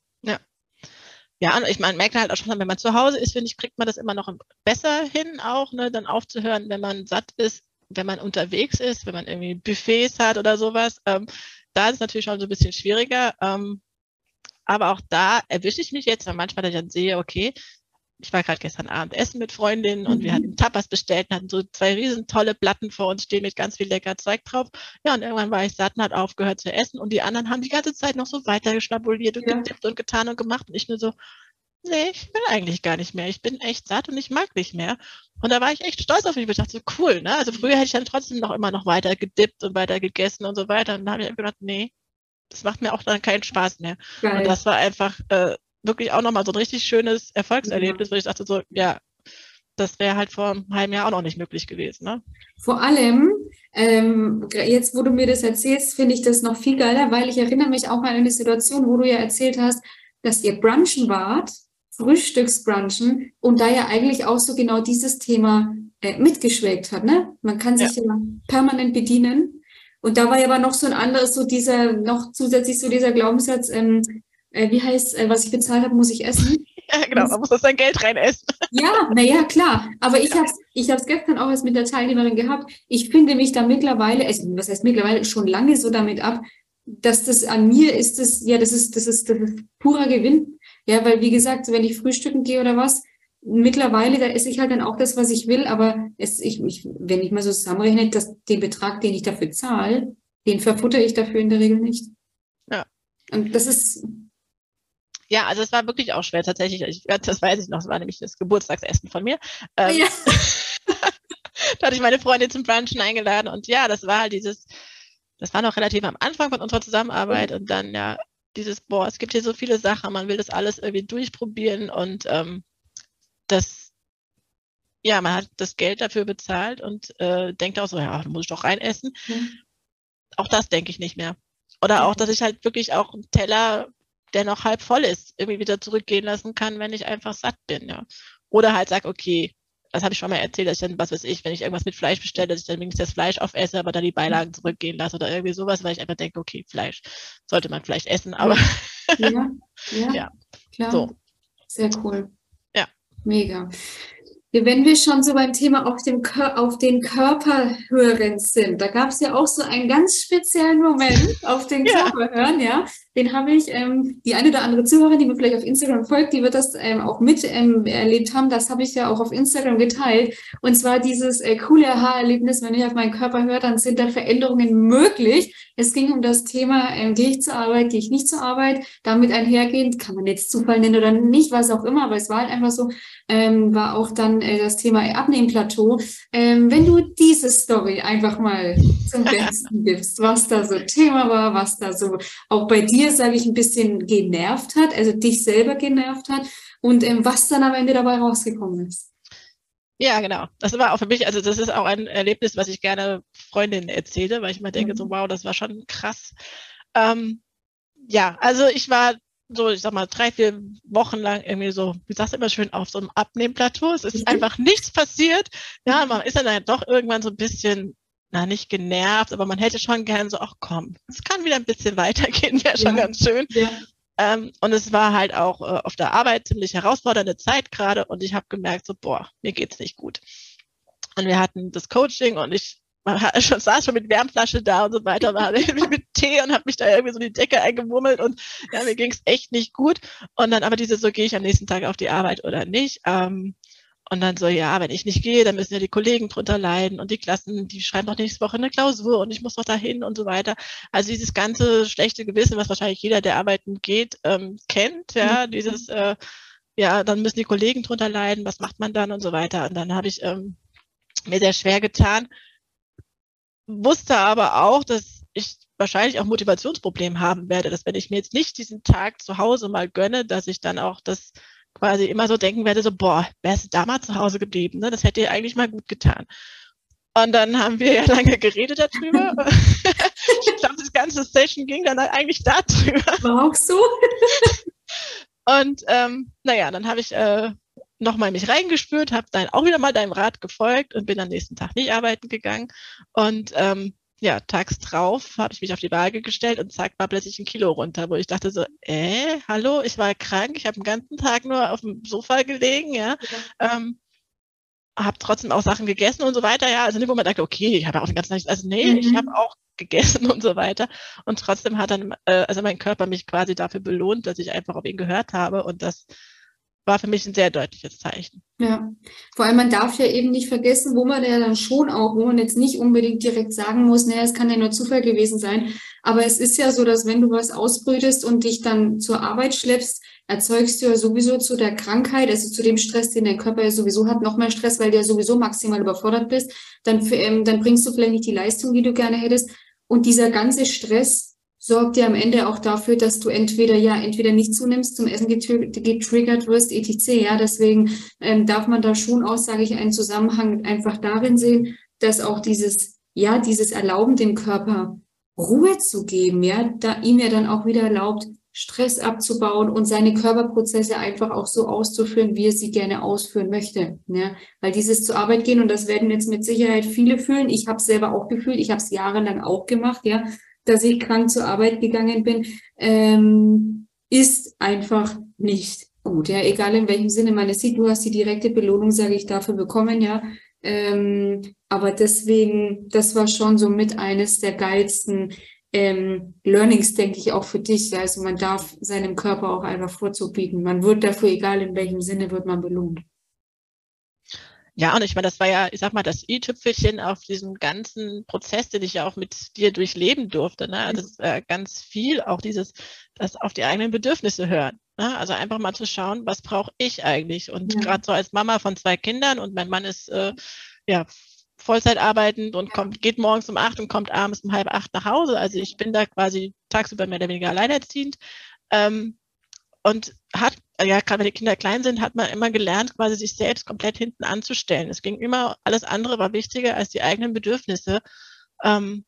Ja. Ich meine, merkt halt auch schon, wenn man zu Hause ist, finde ich, kriegt man das immer noch besser hin, auch, ne, dann aufzuhören, wenn man satt ist, wenn man unterwegs ist, wenn man irgendwie Buffets hat oder sowas. Ähm, da ist es natürlich schon so ein bisschen schwieriger. Ähm, aber auch da erwische ich mich jetzt, weil manchmal, dass ich dann sehe, okay, ich war gerade gestern Abend essen mit Freundinnen und mhm. wir hatten Tapas bestellt und hatten so zwei riesen tolle Platten vor uns stehen mit ganz viel lecker Zeug drauf. Ja, und irgendwann war ich satt und hat aufgehört zu essen und die anderen haben die ganze Zeit noch so weiter geschnabuliert und ja. gedippt und getan und gemacht und ich nur so, nee, ich will eigentlich gar nicht mehr. Ich bin echt satt und ich mag nicht mehr. Und da war ich echt stolz auf mich. Ich dachte so, cool, ne? Also früher hätte ich dann trotzdem noch immer noch weiter gedippt und weiter gegessen und so weiter. Und da habe ich gedacht, nee, das macht mir auch dann keinen Spaß mehr. Geil. Und das war einfach äh, wirklich auch nochmal so ein richtig schönes Erfolgserlebnis, ja. wo ich dachte so, ja, das wäre halt vor einem halben Jahr auch noch nicht möglich gewesen. Ne? Vor allem, ähm, jetzt wo du mir das erzählst, finde ich das noch viel geiler, weil ich erinnere mich auch an eine Situation, wo du ja erzählt hast, dass ihr brunchen wart, Frühstücksbrunchen und da ja eigentlich auch so genau dieses Thema äh, mitgeschwelgt hat. Ne? Man kann sich ja. ja permanent bedienen. Und da war ja aber noch so ein anderes, so dieser, noch zusätzlich so dieser Glaubenssatz, ähm, äh, wie heißt, äh, was ich bezahlt habe, muss ich essen. Ja, genau, man muss das sein Geld rein essen. Ja, naja, klar. Aber ich habe es ich hab's gestern auch erst mit der Teilnehmerin gehabt. Ich finde mich da mittlerweile, also was heißt mittlerweile, schon lange so damit ab, dass das an mir ist, das, ja, das ist, das ist, das ist purer Gewinn. Ja, weil wie gesagt, wenn ich frühstücken gehe oder was, mittlerweile, da esse ich halt dann auch das, was ich will, aber es, ich, ich, wenn ich mal so zusammenrechne, dass den Betrag, den ich dafür zahle, den verfutter ich dafür in der Regel nicht. Ja. Und das ist, ja, also es war wirklich auch schwer tatsächlich. Ich, das weiß ich noch, es war nämlich das Geburtstagsessen von mir. Ähm, ja. da hatte ich meine Freundin zum Brunchen eingeladen und ja, das war halt dieses, das war noch relativ am Anfang von unserer Zusammenarbeit und dann ja dieses, boah, es gibt hier so viele Sachen, man will das alles irgendwie durchprobieren und ähm, das, ja, man hat das Geld dafür bezahlt und äh, denkt auch so, ja, da muss ich doch rein essen. Mhm. Auch das denke ich nicht mehr. Oder auch, dass ich halt wirklich auch einen Teller der noch halb voll ist, irgendwie wieder zurückgehen lassen kann, wenn ich einfach satt bin, ja. Oder halt sag, okay, das habe ich schon mal erzählt, dass ich dann, was weiß ich, wenn ich irgendwas mit Fleisch bestelle, dass ich dann wenigstens das Fleisch aufesse, aber dann die Beilagen zurückgehen lasse oder irgendwie sowas, weil ich einfach denke, okay, Fleisch sollte man vielleicht essen, aber ja, ja, ja. klar. So. Sehr cool. Ja. Mega. Wenn wir schon so beim Thema auf, dem, auf den Körper hören sind, da gab es ja auch so einen ganz speziellen Moment auf den Körper hören, ja. Den habe ich, ähm, die eine oder andere Zuhörerin, die mir vielleicht auf Instagram folgt, die wird das ähm, auch mit ähm, erlebt haben. Das habe ich ja auch auf Instagram geteilt. Und zwar dieses äh, coole Aha-Erlebnis, wenn ich auf meinen Körper höre, dann sind da Veränderungen möglich. Es ging um das Thema, ähm, gehe ich zur Arbeit, gehe ich nicht zur Arbeit. Damit einhergehend, kann man jetzt Zufall nennen oder nicht, was auch immer, aber es war halt einfach so, ähm, war auch dann äh, das Thema Abnehmplateau. Ähm, wenn du diese Story einfach mal zum Besten gibst, was da so Thema war, was da so auch bei dir, sage ich, ein bisschen genervt hat, also dich selber genervt hat und ähm, was dann am Ende dabei rausgekommen ist. Ja, genau. Das war auch für mich, also das ist auch ein Erlebnis, was ich gerne Freundinnen erzähle, weil ich mir denke, mhm. so wow, das war schon krass. Ähm, ja, also ich war so, ich sag mal, drei, vier Wochen lang irgendwie so, wie sagst du immer schön, auf so einem Abnehmplateau. Es ist mhm. einfach nichts passiert. Ja, man ist dann halt doch irgendwann so ein bisschen, na, nicht genervt, aber man hätte schon gern so, ach komm, es kann wieder ein bisschen weitergehen, wäre schon ja. ganz schön. Ja. Ähm, und es war halt auch äh, auf der Arbeit ziemlich herausfordernde Zeit gerade und ich habe gemerkt, so, boah, mir geht's nicht gut. Und wir hatten das Coaching und ich hat schon, saß schon mit Wärmflasche da und so weiter, war mit Tee und habe mich da irgendwie so die Decke eingewurmelt und ja, mir ging es echt nicht gut. Und dann aber diese so, gehe ich am nächsten Tag auf die Arbeit oder nicht. Ähm, und dann so, ja, wenn ich nicht gehe, dann müssen ja die Kollegen drunter leiden und die Klassen, die schreiben doch nächste Woche eine Klausur und ich muss doch dahin und so weiter. Also dieses ganze schlechte Gewissen, was wahrscheinlich jeder, der arbeiten geht, ähm, kennt, ja, mhm. dieses, äh, ja, dann müssen die Kollegen drunter leiden, was macht man dann und so weiter. Und dann habe ich ähm, mir sehr schwer getan, wusste aber auch, dass ich wahrscheinlich auch Motivationsproblem haben werde, dass wenn ich mir jetzt nicht diesen Tag zu Hause mal gönne, dass ich dann auch das quasi immer so denken werde, so, boah, wärst du da mal zu Hause geblieben, ne? das hätte dir eigentlich mal gut getan. Und dann haben wir ja lange geredet darüber. ich glaube, das ganze Session ging dann eigentlich darüber. War auch so. Und ähm, naja, dann habe ich äh, nochmal mich reingespürt, habe dann auch wieder mal deinem Rat gefolgt und bin am nächsten Tag nicht arbeiten gegangen. Und ähm, ja, tags drauf habe ich mich auf die Waage gestellt und zack, war plötzlich ein Kilo runter, wo ich dachte so, äh, hallo, ich war krank, ich habe den ganzen Tag nur auf dem Sofa gelegen, ja. ja. Ähm, habe trotzdem auch Sachen gegessen und so weiter, ja. Also nicht, wo man dachte, okay, ich habe auch den ganzen Tag, also nee, mhm. ich habe auch gegessen und so weiter. Und trotzdem hat dann, äh, also mein Körper mich quasi dafür belohnt, dass ich einfach auf ihn gehört habe und das war für mich ein sehr deutliches Zeichen. Ja, vor allem man darf ja eben nicht vergessen, wo man ja dann schon auch, wo man jetzt nicht unbedingt direkt sagen muss, naja, es kann ja nur Zufall gewesen sein. Aber es ist ja so, dass wenn du was ausbrütest und dich dann zur Arbeit schleppst, erzeugst du ja sowieso zu der Krankheit, also zu dem Stress, den dein Körper ja sowieso hat, noch mehr Stress, weil du ja sowieso maximal überfordert bist. Dann, ähm, dann bringst du vielleicht nicht die Leistung, die du gerne hättest. Und dieser ganze Stress sorgt ja am Ende auch dafür, dass du entweder ja entweder nicht zunimmst, zum Essen getriggert wirst, etc. Ja, deswegen ähm, darf man da schon auch, sage ich, einen Zusammenhang einfach darin sehen, dass auch dieses ja dieses Erlauben dem Körper Ruhe zu geben, ja, da ihm ja dann auch wieder erlaubt, Stress abzubauen und seine Körperprozesse einfach auch so auszuführen, wie er sie gerne ausführen möchte. Ja? Weil dieses zur Arbeit gehen, und das werden jetzt mit Sicherheit viele fühlen, ich habe es selber auch gefühlt, ich habe es jahrelang auch gemacht, ja, dass ich krank zur Arbeit gegangen bin, ähm, ist einfach nicht gut. Ja, egal in welchem Sinne man es sieht, du hast die direkte Belohnung, sage ich, dafür bekommen, ja. Ähm, aber deswegen, das war schon so mit eines der geilsten ähm, Learnings, denke ich, auch für dich. Also man darf seinem Körper auch einfach vorzubieten. Man wird dafür, egal in welchem Sinne, wird man belohnt. Ja, und ich meine, das war ja, ich sag mal, das i-Tüpfelchen auf diesem ganzen Prozess, den ich ja auch mit dir durchleben durfte. Ne? Also das ist äh, ganz viel auch dieses, das auf die eigenen Bedürfnisse hören. Ne? Also einfach mal zu schauen, was brauche ich eigentlich? Und ja. gerade so als Mama von zwei Kindern und mein Mann ist äh, ja Vollzeit arbeitend und kommt, geht morgens um acht und kommt abends um halb acht nach Hause. Also ich bin da quasi tagsüber mehr oder weniger alleinerziehend. Ähm, und hat, ja, gerade wenn die Kinder klein sind, hat man immer gelernt, quasi sich selbst komplett hinten anzustellen. Es ging immer, alles andere war wichtiger als die eigenen Bedürfnisse. Ähm,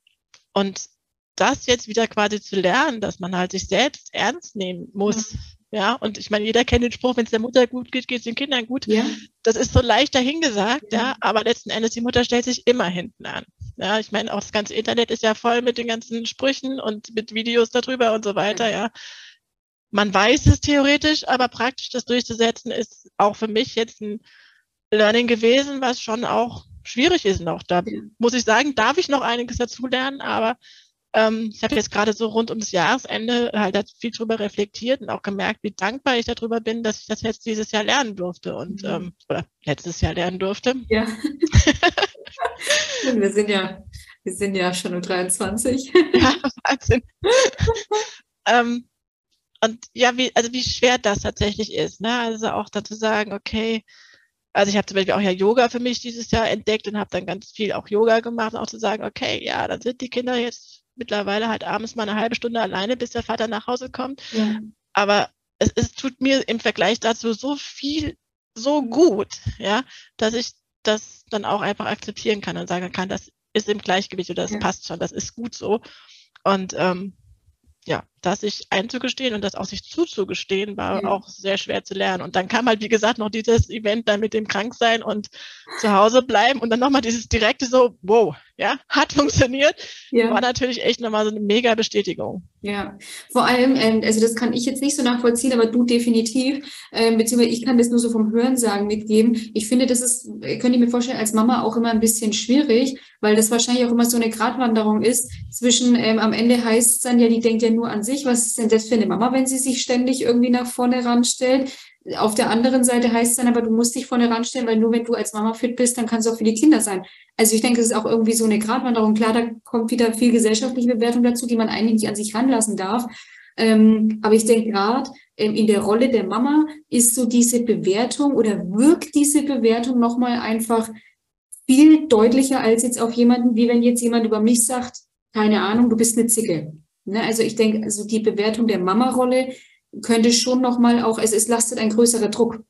und das jetzt wieder quasi zu lernen, dass man halt sich selbst ernst nehmen muss. Ja. ja und ich meine, jeder kennt den Spruch, wenn es der Mutter gut geht, geht es den Kindern gut. Ja. Das ist so leicht dahingesagt, ja. ja, aber letzten Endes, die Mutter stellt sich immer hinten an. Ja, ich meine, auch das ganze Internet ist ja voll mit den ganzen Sprüchen und mit Videos darüber und so weiter, ja man weiß es theoretisch, aber praktisch das durchzusetzen ist auch für mich jetzt ein Learning gewesen, was schon auch schwierig ist noch. Da muss ich sagen, darf ich noch einiges dazu lernen, aber ähm, ich habe jetzt gerade so rund ums Jahresende halt viel drüber reflektiert und auch gemerkt, wie dankbar ich darüber bin, dass ich das jetzt dieses Jahr lernen durfte und mhm. ähm, oder letztes Jahr lernen durfte. Ja. wir sind ja, wir sind ja schon um 23. ja, Wahnsinn. ähm, und ja, wie, also wie schwer das tatsächlich ist, ne? Also auch dazu sagen, okay, also ich habe zum Beispiel auch ja Yoga für mich dieses Jahr entdeckt und habe dann ganz viel auch Yoga gemacht, auch zu sagen, okay, ja, dann sind die Kinder jetzt mittlerweile halt abends mal eine halbe Stunde alleine, bis der Vater nach Hause kommt. Ja. Aber es, es tut mir im Vergleich dazu so viel, so gut, ja, dass ich das dann auch einfach akzeptieren kann und sagen kann, das ist im Gleichgewicht oder das ja. passt schon, das ist gut so. Und ähm, ja, das sich einzugestehen und das auch sich zuzugestehen, war ja. auch sehr schwer zu lernen. Und dann kam halt, wie gesagt, noch dieses Event dann mit dem Kranksein und zu Hause bleiben und dann nochmal dieses direkte so, wow, ja, hat funktioniert, ja. war natürlich echt nochmal so eine mega Bestätigung. Ja, vor allem, ähm, also das kann ich jetzt nicht so nachvollziehen, aber du definitiv, ähm, beziehungsweise ich kann das nur so vom Hörensagen mitgeben. Ich finde, das ist, könnte ich mir vorstellen, als Mama auch immer ein bisschen schwierig, weil das wahrscheinlich auch immer so eine Gratwanderung ist zwischen, ähm, am Ende heißt es dann ja, die denkt ja nur an sich, was ist denn das für eine Mama, wenn sie sich ständig irgendwie nach vorne ranstellt? Auf der anderen Seite heißt es dann aber, du musst dich vorne ranstellen, weil nur wenn du als Mama fit bist, dann kannst du auch für die Kinder sein. Also ich denke, es ist auch irgendwie so eine Gratwanderung. Klar, da kommt wieder viel gesellschaftliche Bewertung dazu, die man eigentlich nicht an sich ranlassen darf. Ähm, aber ich denke gerade ähm, in der Rolle der Mama ist so diese Bewertung oder wirkt diese Bewertung nochmal einfach viel deutlicher als jetzt auf jemanden, wie wenn jetzt jemand über mich sagt, keine Ahnung, du bist eine Zicke. Ne? Also ich denke, also die Bewertung der Mama-Rolle könnte schon nochmal auch, es, es lastet ein größerer Druck.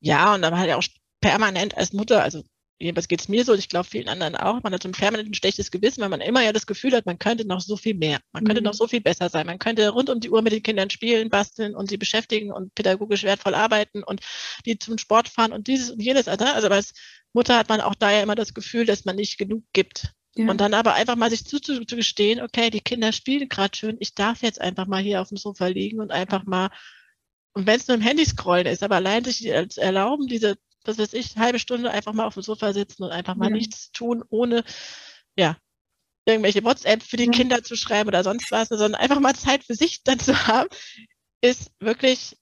Ja, und dann halt auch permanent als Mutter, also jedenfalls geht es mir so, ich glaube vielen anderen auch, man hat so ein permanent ein schlechtes Gewissen, weil man immer ja das Gefühl hat, man könnte noch so viel mehr, man könnte mhm. noch so viel besser sein, man könnte rund um die Uhr mit den Kindern spielen, basteln und sie beschäftigen und pädagogisch wertvoll arbeiten und die zum Sport fahren und dieses und jenes. Also, also als Mutter hat man auch da ja immer das Gefühl, dass man nicht genug gibt. Ja. Und dann aber einfach mal sich zuzugestehen, okay, die Kinder spielen gerade schön, ich darf jetzt einfach mal hier auf dem Sofa liegen und einfach mal, und wenn es nur im Handy scrollen ist, aber allein sich erlauben, diese, was weiß ich, halbe Stunde einfach mal auf dem Sofa sitzen und einfach mal ja. nichts tun, ohne, ja, irgendwelche WhatsApp für die ja. Kinder zu schreiben oder sonst was, sondern einfach mal Zeit für sich dann zu haben, ist wirklich,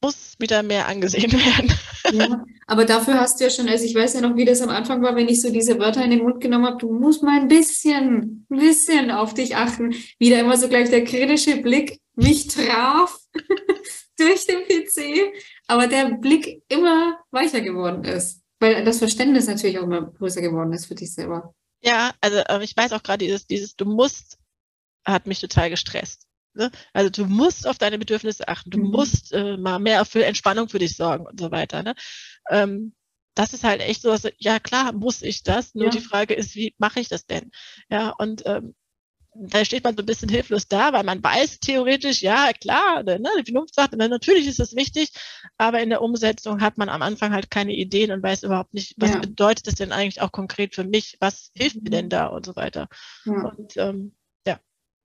muss wieder mehr angesehen werden. Ja, aber dafür hast du ja schon, also ich weiß ja noch, wie das am Anfang war, wenn ich so diese Wörter in den Mund genommen habe, du musst mal ein bisschen, ein bisschen auf dich achten. Wieder immer so gleich der kritische Blick mich traf durch den PC, aber der Blick immer weicher geworden ist, weil das Verständnis natürlich auch immer größer geworden ist für dich selber. Ja, also ich weiß auch gerade dieses, dieses, du musst, hat mich total gestresst. Ne? Also du musst auf deine Bedürfnisse achten, du mhm. musst äh, mal mehr für Entspannung für dich sorgen und so weiter. Ne? Ähm, das ist halt echt so, dass, ja klar muss ich das, nur ja. die Frage ist, wie mache ich das denn? Ja, und ähm, da steht man so ein bisschen hilflos da, weil man weiß theoretisch, ja klar, ne, die Vernunft sagt, na, natürlich ist das wichtig, aber in der Umsetzung hat man am Anfang halt keine Ideen und weiß überhaupt nicht, was ja. bedeutet das denn eigentlich auch konkret für mich, was hilft mir denn mhm. da und so weiter. Ja. Und ähm,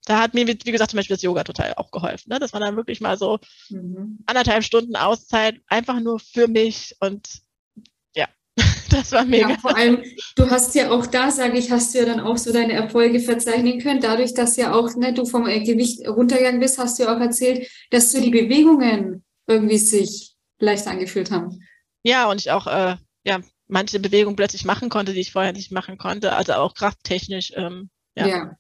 da hat mir, wie gesagt, zum Beispiel das Yoga total auch geholfen, ne? dass man dann wirklich mal so mhm. anderthalb Stunden Auszeit einfach nur für mich und ja, das war mega. Ja, vor allem, du hast ja auch da, sage ich, hast du ja dann auch so deine Erfolge verzeichnen können, dadurch, dass ja auch ne, du vom Gewicht runtergegangen bist, hast du ja auch erzählt, dass so die Bewegungen irgendwie sich leicht angefühlt haben. Ja, und ich auch, äh, ja, manche Bewegungen plötzlich machen konnte, die ich vorher nicht machen konnte, also auch krafttechnisch, ähm, ja. ja.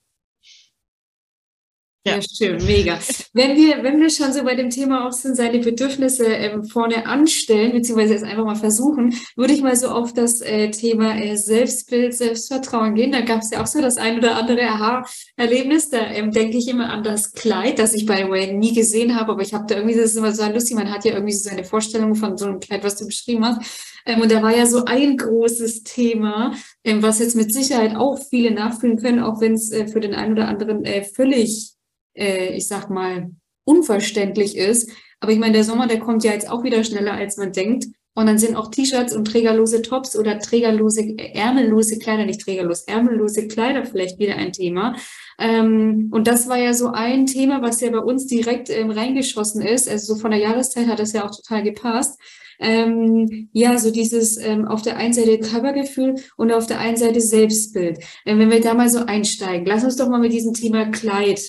Ja. ja, schön, mega. Wenn wir, wenn wir schon so bei dem Thema auch sind, seine Bedürfnisse ähm, vorne anstellen, beziehungsweise es einfach mal versuchen, würde ich mal so auf das äh, Thema äh, Selbstbild, Selbstvertrauen gehen. Da gab es ja auch so das ein oder andere Aha-Erlebnis. Da ähm, denke ich immer an das Kleid, das ich by the way nie gesehen habe, aber ich habe da irgendwie, das ist immer so lustig, man hat ja irgendwie so seine Vorstellung von so einem Kleid, was du beschrieben hast. Ähm, und da war ja so ein großes Thema, ähm, was jetzt mit Sicherheit auch viele nachfühlen können, auch wenn es äh, für den einen oder anderen äh, völlig äh, ich sag mal, unverständlich ist. Aber ich meine, der Sommer, der kommt ja jetzt auch wieder schneller, als man denkt. Und dann sind auch T-Shirts und trägerlose Tops oder trägerlose, äh, ärmellose Kleider, nicht trägerlos, ärmellose Kleider vielleicht wieder ein Thema. Ähm, und das war ja so ein Thema, was ja bei uns direkt ähm, reingeschossen ist. Also so von der Jahreszeit hat das ja auch total gepasst. Ähm, ja, so dieses ähm, auf der einen Seite Körpergefühl und auf der einen Seite Selbstbild. Ähm, wenn wir da mal so einsteigen, lass uns doch mal mit diesem Thema Kleid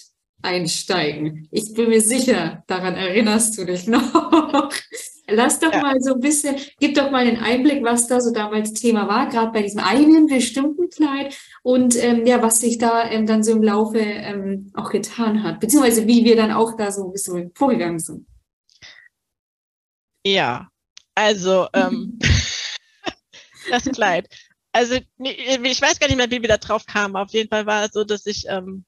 einsteigen. Ich bin mir sicher, daran erinnerst du dich noch. Lass doch ja. mal so ein bisschen, gib doch mal den Einblick, was da so damals Thema war, gerade bei diesem einen bestimmten Kleid und ähm, ja, was sich da ähm, dann so im Laufe ähm, auch getan hat, beziehungsweise wie wir dann auch da so ein bisschen vorgegangen sind. Ja, also ähm, das Kleid. Also ich weiß gar nicht mehr, wie wir da drauf kamen. Auf jeden Fall war es so, dass ich ähm,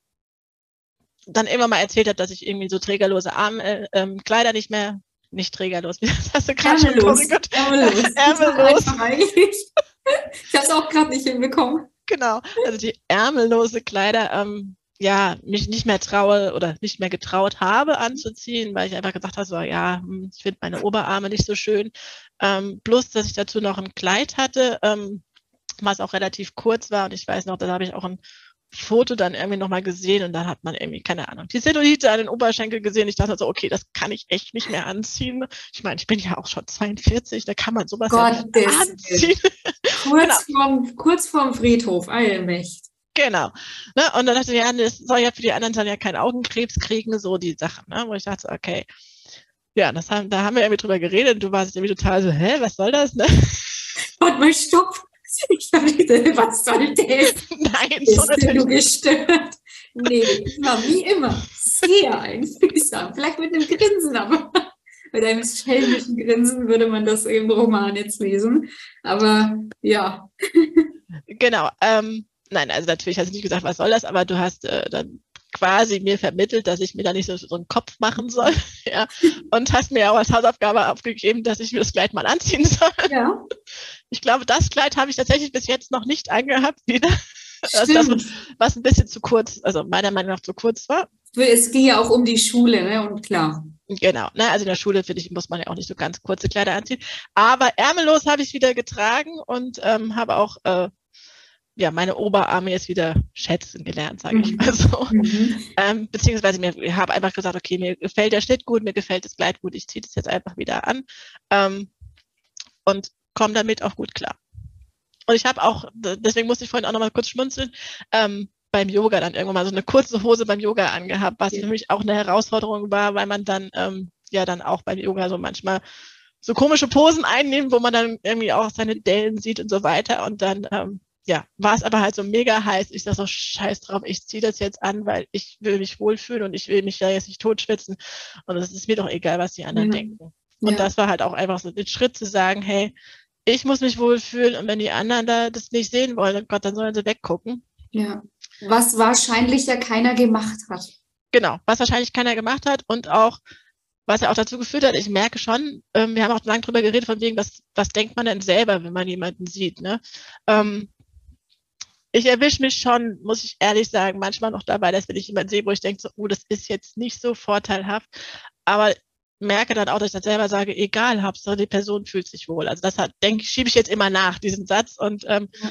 dann immer mal erzählt hat, dass ich irgendwie so trägerlose Arm, äh, ähm, Kleider nicht mehr, nicht trägerlos, das hast du gerade schon Ärmellos. Ärmellos. Ärmellos. Ich habe es auch gerade nicht hinbekommen. Genau, also die ärmellose Kleider, ähm, ja, mich nicht mehr traue oder nicht mehr getraut habe anzuziehen, weil ich einfach gesagt habe, so, ja, hm, ich finde meine Oberarme nicht so schön. Ähm, plus, dass ich dazu noch ein Kleid hatte, ähm, was auch relativ kurz war und ich weiß noch, da habe ich auch ein Foto dann irgendwie nochmal gesehen und dann hat man irgendwie, keine Ahnung, die Cellulite an den Oberschenkel gesehen. Ich dachte so, okay, das kann ich echt nicht mehr anziehen. Ich meine, ich bin ja auch schon 42, da kann man sowas Gott ja anziehen. Kurz, genau. vorm, kurz vorm Friedhof, Allmächt. Genau. Ne? Und dann dachte ich, ja, das soll ja für die anderen dann ja keinen Augenkrebs kriegen, so die Sachen, ne? wo ich dachte, okay. Ja, das haben, da haben wir irgendwie drüber geredet und du warst irgendwie total so, hä, was soll das? Ne? Warte mal, stopp. Ich dachte, was soll das? Nein, so Bist du gestört? Nee, war wie immer sehr einfühlsam. Vielleicht mit einem Grinsen, aber mit einem schelmischen Grinsen würde man das im Roman jetzt lesen. Aber ja. Genau. Ähm, nein, also natürlich hast du nicht gesagt, was soll das, aber du hast äh, dann quasi mir vermittelt, dass ich mir da nicht so, so einen Kopf machen soll. Ja. Und hast mir auch als Hausaufgabe aufgegeben, dass ich mir das Kleid mal anziehen soll. Ja. Ich glaube, das Kleid habe ich tatsächlich bis jetzt noch nicht angehabt wieder. Das, das, was ein bisschen zu kurz, also meiner Meinung nach zu kurz war. Es ging ja auch um die Schule, ne? Und klar. Genau, ne? also in der Schule, finde ich, muss man ja auch nicht so ganz kurze Kleider anziehen. Aber ärmellos habe ich wieder getragen und ähm, habe auch äh, ja, meine Oberarme jetzt wieder schätzen gelernt, sage ich mhm. mal so. Mhm. Ähm, beziehungsweise mir, ich habe einfach gesagt, okay, mir gefällt der Schnitt gut, mir gefällt das Kleid gut, ich ziehe das jetzt einfach wieder an ähm, und komme damit auch gut klar. Und ich habe auch, deswegen musste ich vorhin auch nochmal kurz schmunzeln, ähm, beim Yoga dann irgendwann mal so eine kurze Hose beim Yoga angehabt, was ja. für mich auch eine Herausforderung war, weil man dann ähm, ja dann auch beim Yoga so manchmal so komische Posen einnehmen, wo man dann irgendwie auch seine Dellen sieht und so weiter. Und dann, ähm, ja, war es aber halt so mega heiß. Ich sag so, scheiß drauf, ich ziehe das jetzt an, weil ich will mich wohlfühlen und ich will mich da jetzt nicht totschwitzen. Und es ist mir doch egal, was die anderen ja. denken. Und ja. das war halt auch einfach so ein Schritt zu sagen, hey, ich muss mich wohlfühlen und wenn die anderen da das nicht sehen wollen, Gott, dann sollen sie weggucken. Ja. Was wahrscheinlich ja keiner gemacht hat. Genau, was wahrscheinlich keiner gemacht hat und auch, was ja auch dazu geführt hat, ich merke schon, ähm, wir haben auch lange drüber geredet, von wegen, was, was denkt man denn selber, wenn man jemanden sieht, ne? Ähm, ich erwische mich schon, muss ich ehrlich sagen, manchmal noch dabei, dass wenn ich jemanden sehe, wo ich denke, so, oh, das ist jetzt nicht so vorteilhaft, aber merke dann auch, dass ich dann selber sage, egal, Hauptsache die Person fühlt sich wohl. Also das hat, denke ich, schiebe ich jetzt immer nach, diesen Satz und ähm, ja.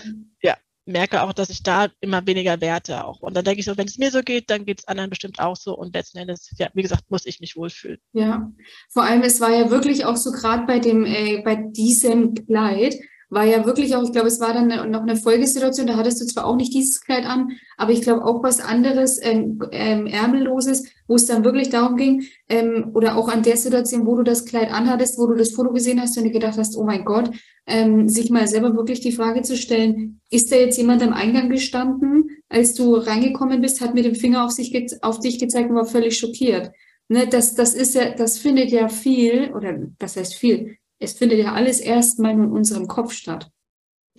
ja, merke auch, dass ich da immer weniger werte auch. Und dann denke ich so, wenn es mir so geht, dann geht es anderen bestimmt auch so und letzten Endes, ja, wie gesagt, muss ich mich wohlfühlen. Ja, vor allem, es war ja wirklich auch so gerade bei dem, äh, bei diesem Kleid, war ja wirklich auch, ich glaube, es war dann noch eine Folgesituation, da hattest du zwar auch nicht dieses Kleid an, aber ich glaube auch was anderes, ähm, ähm, ärmelloses, wo es dann wirklich darum ging, ähm, oder auch an der Situation, wo du das Kleid anhattest, wo du das Foto gesehen hast und dir gedacht hast, oh mein Gott, ähm, sich mal selber wirklich die Frage zu stellen, ist da jetzt jemand am Eingang gestanden, als du reingekommen bist, hat mit dem Finger auf, sich auf dich gezeigt und war völlig schockiert. Ne, das, das ist ja, das findet ja viel, oder das heißt viel, es findet ja alles erstmal nur in unserem Kopf statt.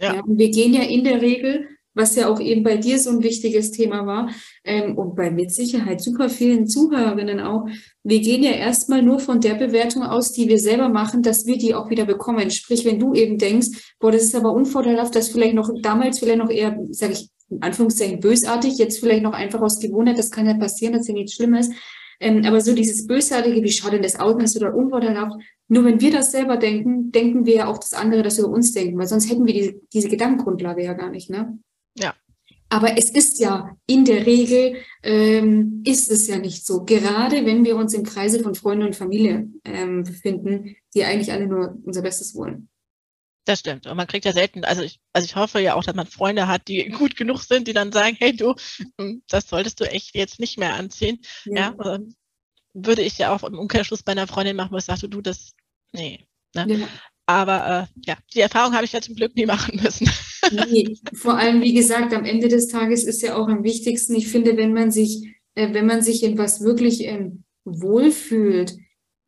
Ja. ja. wir gehen ja in der Regel, was ja auch eben bei dir so ein wichtiges Thema war, ähm, und bei mit Sicherheit super vielen Zuhörerinnen auch, wir gehen ja erstmal nur von der Bewertung aus, die wir selber machen, dass wir die auch wieder bekommen. Sprich, wenn du eben denkst, boah, das ist aber unvorteilhaft, das vielleicht noch damals vielleicht noch eher, sage ich, in Anführungszeichen bösartig, jetzt vielleicht noch einfach aus Gewohnheit, das kann ja passieren, das ist ja nichts Schlimmes. Ähm, aber so dieses Bösartige, wie schaut denn das aus, ist oder unvorteilhaft, nur wenn wir das selber denken, denken wir ja auch das andere, das über uns denken, weil sonst hätten wir diese, diese Gedankengrundlage ja gar nicht, ne? Ja. Aber es ist ja in der Regel ähm, ist es ja nicht so. Gerade wenn wir uns im Kreise von Freunden und Familie ähm, befinden, die eigentlich alle nur unser Bestes wollen. Das stimmt. Und man kriegt ja selten, also ich, also ich hoffe ja auch, dass man Freunde hat, die gut genug sind, die dann sagen, hey du, das solltest du echt jetzt nicht mehr anziehen. Ja. ja würde ich ja auch im Umkehrschluss bei einer Freundin machen, wo ich sage, du, das nee. Ne? Ja. Aber äh, ja, die Erfahrung habe ich ja zum Glück nie machen müssen. Nee, vor allem, wie gesagt, am Ende des Tages ist ja auch am wichtigsten, ich finde, wenn man sich, äh, wenn man sich in was wirklich ähm, wohlfühlt,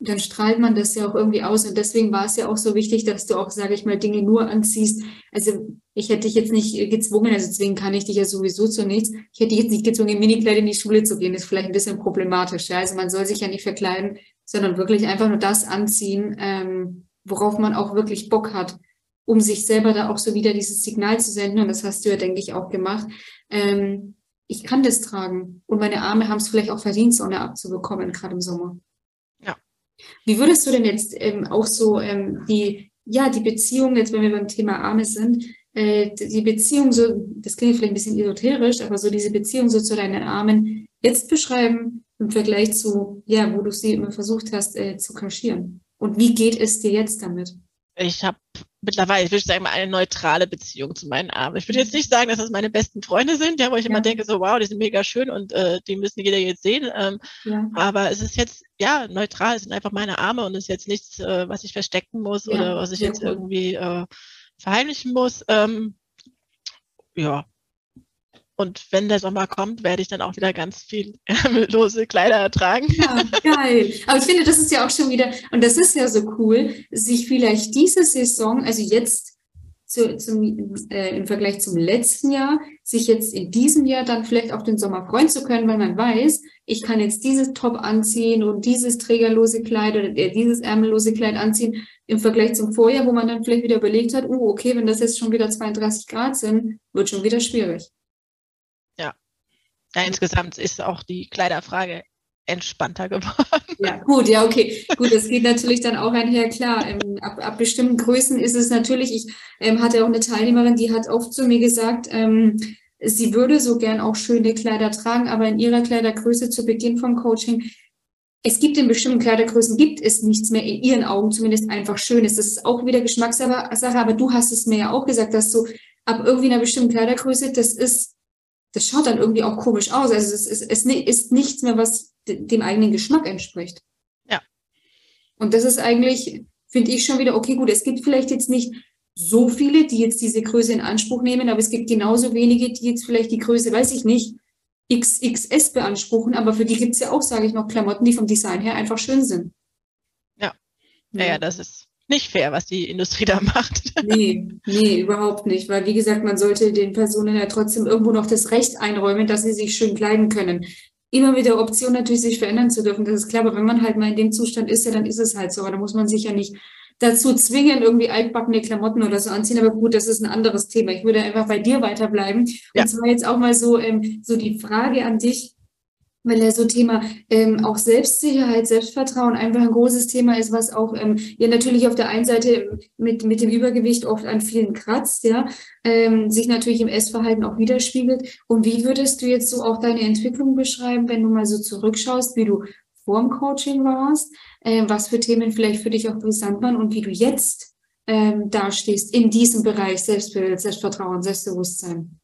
dann strahlt man das ja auch irgendwie aus. Und deswegen war es ja auch so wichtig, dass du auch, sage ich mal, Dinge nur anziehst. Also ich hätte dich jetzt nicht gezwungen, also deswegen kann ich dich ja sowieso zu nichts. Ich hätte dich jetzt nicht gezwungen, in Minikleid in die Schule zu gehen. Das ist vielleicht ein bisschen problematisch. Ja? Also man soll sich ja nicht verkleiden, sondern wirklich einfach nur das anziehen, ähm, worauf man auch wirklich Bock hat, um sich selber da auch so wieder dieses Signal zu senden. Und das hast du ja, denke ich, auch gemacht. Ähm, ich kann das tragen. Und meine Arme haben es vielleicht auch verdient, Sonne abzubekommen, gerade im Sommer. Wie würdest du denn jetzt ähm, auch so ähm, die, ja, die Beziehung, jetzt wenn wir beim Thema Arme sind, äh, die Beziehung so, das klingt vielleicht ein bisschen esoterisch, aber so diese Beziehung so zu deinen Armen jetzt beschreiben, im Vergleich zu, ja, wo du sie immer versucht hast äh, zu kaschieren? Und wie geht es dir jetzt damit? Ich habe mittlerweile, ich würde sagen, eine neutrale Beziehung zu meinen Armen. Ich würde jetzt nicht sagen, dass das meine besten Freunde sind, ja, wo ich ja. immer denke, so wow, die sind mega schön und äh, die müssen jeder jetzt sehen. Ähm, ja. Aber es ist jetzt, ja, neutral, es sind einfach meine Arme und es ist jetzt nichts, äh, was ich verstecken muss ja, oder was ich jetzt irgendwie äh, verheimlichen muss. Ähm, ja, und wenn der Sommer kommt, werde ich dann auch wieder ganz viel ärmellose Kleider tragen. Ja, geil. Aber ich finde, das ist ja auch schon wieder, und das ist ja so cool, sich vielleicht diese Saison, also jetzt zu, zum, äh, im Vergleich zum letzten Jahr, sich jetzt in diesem Jahr dann vielleicht auf den Sommer freuen zu können, weil man weiß, ich kann jetzt dieses Top anziehen und dieses trägerlose Kleid oder äh, dieses ärmellose Kleid anziehen im Vergleich zum Vorjahr, wo man dann vielleicht wieder überlegt hat, oh, okay, wenn das jetzt schon wieder 32 Grad sind, wird schon wieder schwierig. Ja, insgesamt ist auch die Kleiderfrage entspannter geworden. Ja, gut, ja, okay. Gut, das geht natürlich dann auch einher, klar. Ähm, ab, ab bestimmten Größen ist es natürlich, ich ähm, hatte auch eine Teilnehmerin, die hat oft zu mir gesagt, ähm, sie würde so gern auch schöne Kleider tragen, aber in ihrer Kleidergröße zu Beginn vom Coaching, es gibt in bestimmten Kleidergrößen, gibt es nichts mehr in ihren Augen, zumindest einfach Schönes. Das ist auch wieder Geschmackssache, aber du hast es mir ja auch gesagt, dass so ab irgendwie einer bestimmten Kleidergröße, das ist das schaut dann irgendwie auch komisch aus. Also es ist, es ist nichts mehr, was dem eigenen Geschmack entspricht. Ja. Und das ist eigentlich, finde ich schon wieder, okay, gut, es gibt vielleicht jetzt nicht so viele, die jetzt diese Größe in Anspruch nehmen, aber es gibt genauso wenige, die jetzt vielleicht die Größe, weiß ich nicht, XXS beanspruchen, aber für die gibt es ja auch, sage ich noch, Klamotten, die vom Design her einfach schön sind. Ja. Ja, ja, das ist nicht fair, was die Industrie da macht. Nee, nee, überhaupt nicht. Weil, wie gesagt, man sollte den Personen ja trotzdem irgendwo noch das Recht einräumen, dass sie sich schön kleiden können. Immer mit der Option natürlich, sich verändern zu dürfen, das ist klar. Aber wenn man halt mal in dem Zustand ist, ja, dann ist es halt so. Aber da muss man sich ja nicht dazu zwingen, irgendwie altbackene Klamotten oder so anziehen. Aber gut, das ist ein anderes Thema. Ich würde einfach bei dir weiterbleiben. Ja. Und zwar jetzt auch mal so, ähm, so die Frage an dich weil ja so Thema ähm, auch Selbstsicherheit, Selbstvertrauen einfach ein großes Thema ist, was auch ähm, ja natürlich auf der einen Seite mit, mit dem Übergewicht oft an vielen kratzt, ja, ähm, sich natürlich im Essverhalten auch widerspiegelt. Und wie würdest du jetzt so auch deine Entwicklung beschreiben, wenn du mal so zurückschaust, wie du vor dem Coaching warst, äh, was für Themen vielleicht für dich auch brisant waren und wie du jetzt ähm, dastehst in diesem Bereich Selbstbild, Selbstvertrauen, Selbstbewusstsein?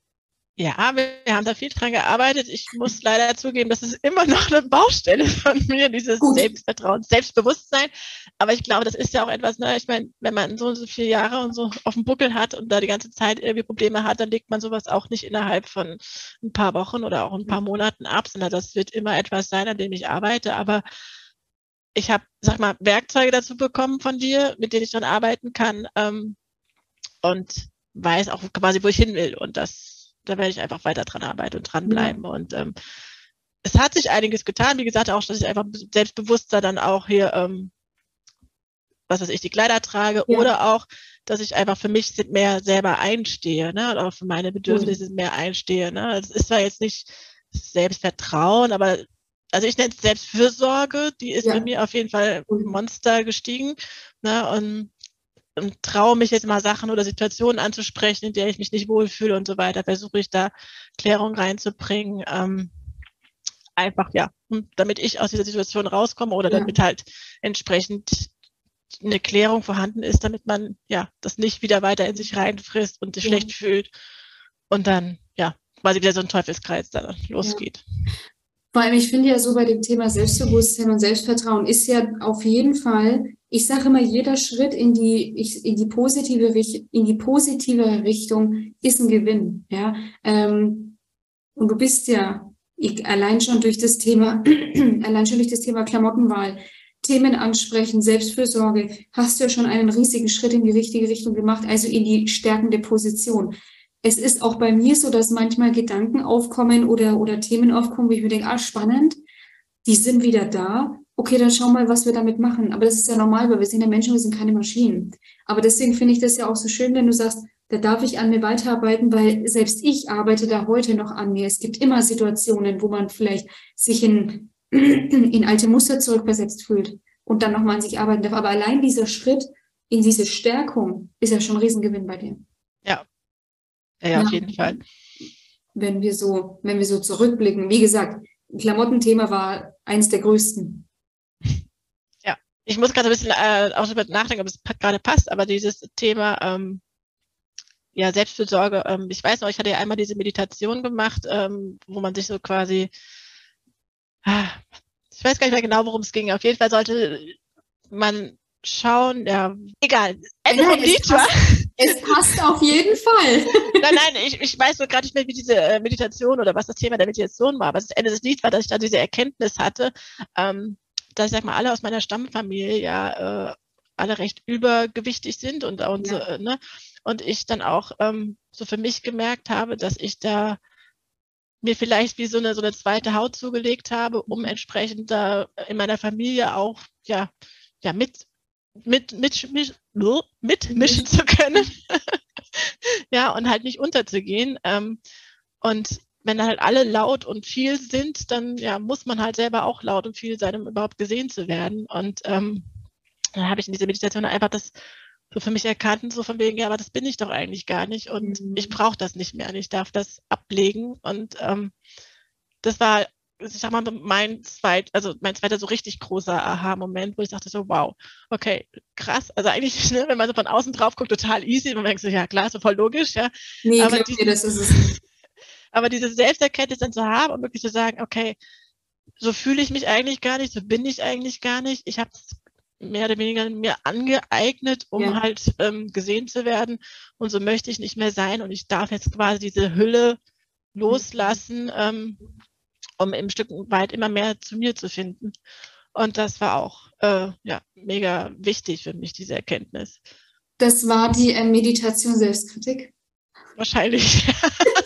Ja, wir haben da viel dran gearbeitet. Ich muss leider zugeben, das ist immer noch eine Baustelle von mir, dieses Gut. Selbstvertrauen, Selbstbewusstsein. Aber ich glaube, das ist ja auch etwas, ne? ich meine, wenn man so und so viele Jahre und so auf dem Buckel hat und da die ganze Zeit irgendwie Probleme hat, dann legt man sowas auch nicht innerhalb von ein paar Wochen oder auch ein paar Monaten ab, sondern das wird immer etwas sein, an dem ich arbeite. Aber ich habe, sag mal, Werkzeuge dazu bekommen von dir, mit denen ich dann arbeiten kann ähm, und weiß auch quasi, wo ich hin will. Und das da werde ich einfach weiter dran arbeiten und dranbleiben. Ja. Und ähm, es hat sich einiges getan. Wie gesagt, auch, dass ich einfach selbstbewusster dann auch hier, ähm, was weiß ich, die Kleider trage ja. oder auch, dass ich einfach für mich mehr selber einstehe, ne, und auch für meine Bedürfnisse mhm. mehr einstehe, ne. Es ist zwar jetzt nicht Selbstvertrauen, aber also ich nenne es Selbstfürsorge, die ist ja. bei mir auf jeden Fall mhm. Monster gestiegen, ne, und und traue mich jetzt mal Sachen oder Situationen anzusprechen, in der ich mich nicht wohlfühle und so weiter, versuche ich da Klärung reinzubringen. Ähm, einfach, ja, damit ich aus dieser Situation rauskomme oder ja. damit halt entsprechend eine Klärung vorhanden ist, damit man ja das nicht wieder weiter in sich reinfrisst und sich ja. schlecht fühlt und dann ja quasi wieder so ein Teufelskreis dann losgeht. Ja. Vor allem, ich finde ja so bei dem Thema Selbstbewusstsein und Selbstvertrauen ist ja auf jeden Fall ich sage immer, jeder Schritt in die, in die positive, in die positive Richtung ist ein Gewinn, ja. Ähm, und du bist ja ich, allein schon durch das Thema, allein schon durch das Thema Klamottenwahl, Themen ansprechen, Selbstfürsorge, hast du ja schon einen riesigen Schritt in die richtige Richtung gemacht, also in die stärkende Position. Es ist auch bei mir so, dass manchmal Gedanken aufkommen oder, oder Themen aufkommen, wo ich mir denke, ah, spannend, die sind wieder da, okay, dann schau mal, was wir damit machen. Aber das ist ja normal, weil wir sind ja Menschen, wir sind keine Maschinen. Aber deswegen finde ich das ja auch so schön, wenn du sagst, da darf ich an mir weiterarbeiten, weil selbst ich arbeite da heute noch an mir. Es gibt immer Situationen, wo man vielleicht sich in, in alte Muster zurückversetzt fühlt und dann nochmal an sich arbeiten darf. Aber allein dieser Schritt in diese Stärkung ist ja schon ein Riesengewinn bei dir. Ja. Ja, ja auf jeden Fall. Wenn wir so, wenn wir so zurückblicken, wie gesagt, Klamottenthema war eins der größten ich muss gerade ein bisschen äh, auch darüber nachdenken, ob es gerade passt, aber dieses Thema ähm, ja, Selbstfürsorge, ähm, ich weiß noch, ich hatte ja einmal diese Meditation gemacht, ähm, wo man sich so quasi, ah, ich weiß gar nicht mehr genau, worum es ging. Auf jeden Fall sollte man schauen, ja, egal, Ende vom Lied war. Es passt auf jeden Fall. nein, nein, ich, ich weiß so gerade nicht mehr, wie diese äh, Meditation oder was das Thema der Meditation war, aber das Ende des Lieds war, dass ich da diese Erkenntnis hatte, ähm, dass ich sag mal, alle aus meiner Stammfamilie ja äh, alle recht übergewichtig sind und, und, ja. so, ne? und ich dann auch ähm, so für mich gemerkt habe, dass ich da mir vielleicht wie so eine, so eine zweite Haut zugelegt habe, um mhm. entsprechend da in meiner Familie auch ja, ja mit, mit, mit, mit, mitmischen zu können. ja, und halt nicht unterzugehen. Ähm, und wenn halt alle laut und viel sind, dann ja, muss man halt selber auch laut und viel sein, um überhaupt gesehen zu werden. Und ähm, dann habe ich in dieser Meditation einfach das so für mich erkannt, so von wegen, ja, aber das bin ich doch eigentlich gar nicht und mhm. ich brauche das nicht mehr und ich darf das ablegen. Und ähm, das war, ich sag mal, mein zweit, also mein zweiter so richtig großer Aha-Moment, wo ich dachte so, wow, okay, krass. Also eigentlich, ne, wenn man so von außen drauf guckt, total easy, man denkt so, ja klar, so voll logisch, ja. Nee, aber die, dir, das ist es aber diese Selbsterkenntnis dann zu haben und wirklich zu sagen, okay, so fühle ich mich eigentlich gar nicht, so bin ich eigentlich gar nicht. Ich habe mehr oder weniger mir angeeignet, um ja. halt ähm, gesehen zu werden. Und so möchte ich nicht mehr sein. Und ich darf jetzt quasi diese Hülle loslassen, ähm, um im Stück weit immer mehr zu mir zu finden. Und das war auch äh, ja, mega wichtig für mich, diese Erkenntnis. Das war die äh, Meditation Selbstkritik. Wahrscheinlich.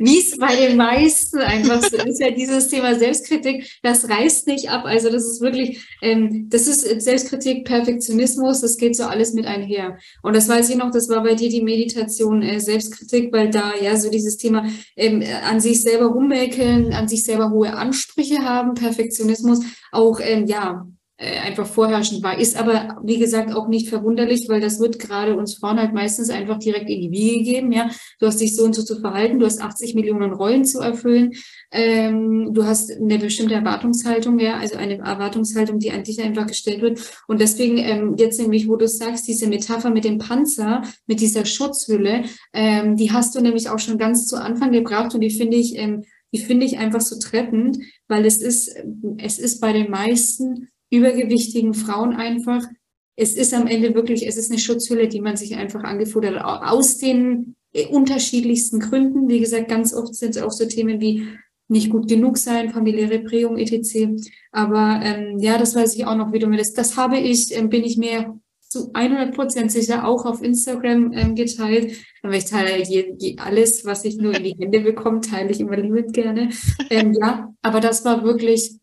wie es bei den meisten einfach so ist, ja dieses Thema Selbstkritik, das reißt nicht ab. Also das ist wirklich, ähm, das ist Selbstkritik, Perfektionismus, das geht so alles mit einher. Und das weiß ich noch, das war bei dir die Meditation äh, Selbstkritik, weil da ja so dieses Thema ähm, an sich selber rummäkeln, an sich selber hohe Ansprüche haben, Perfektionismus, auch ähm, ja einfach vorherrschend war. Ist aber, wie gesagt, auch nicht verwunderlich, weil das wird gerade uns Frauen halt meistens einfach direkt in die Wiege gegeben. Ja, du hast dich so und so zu verhalten, du hast 80 Millionen Rollen zu erfüllen, ähm, du hast eine bestimmte Erwartungshaltung, ja, also eine Erwartungshaltung, die an dich einfach gestellt wird. Und deswegen ähm, jetzt nämlich, wo du sagst, diese Metapher mit dem Panzer, mit dieser Schutzhülle, ähm, die hast du nämlich auch schon ganz zu Anfang gebracht und die finde ich, ähm, die finde ich einfach so treffend, weil es ist, es ist bei den meisten übergewichtigen Frauen einfach. Es ist am Ende wirklich, es ist eine Schutzhülle, die man sich einfach angefuttert hat, aus den äh, unterschiedlichsten Gründen. Wie gesagt, ganz oft sind es auch so Themen wie nicht gut genug sein, familiäre Prägung, etc. Aber ähm, ja, das weiß ich auch noch, wie du mir das, das habe ich, ähm, bin ich mir zu 100 Prozent sicher auch auf Instagram ähm, geteilt. Aber ich teile je, je, alles, was ich nur in die Hände bekomme, teile ich immer liebend gerne. Ähm, ja, aber das war wirklich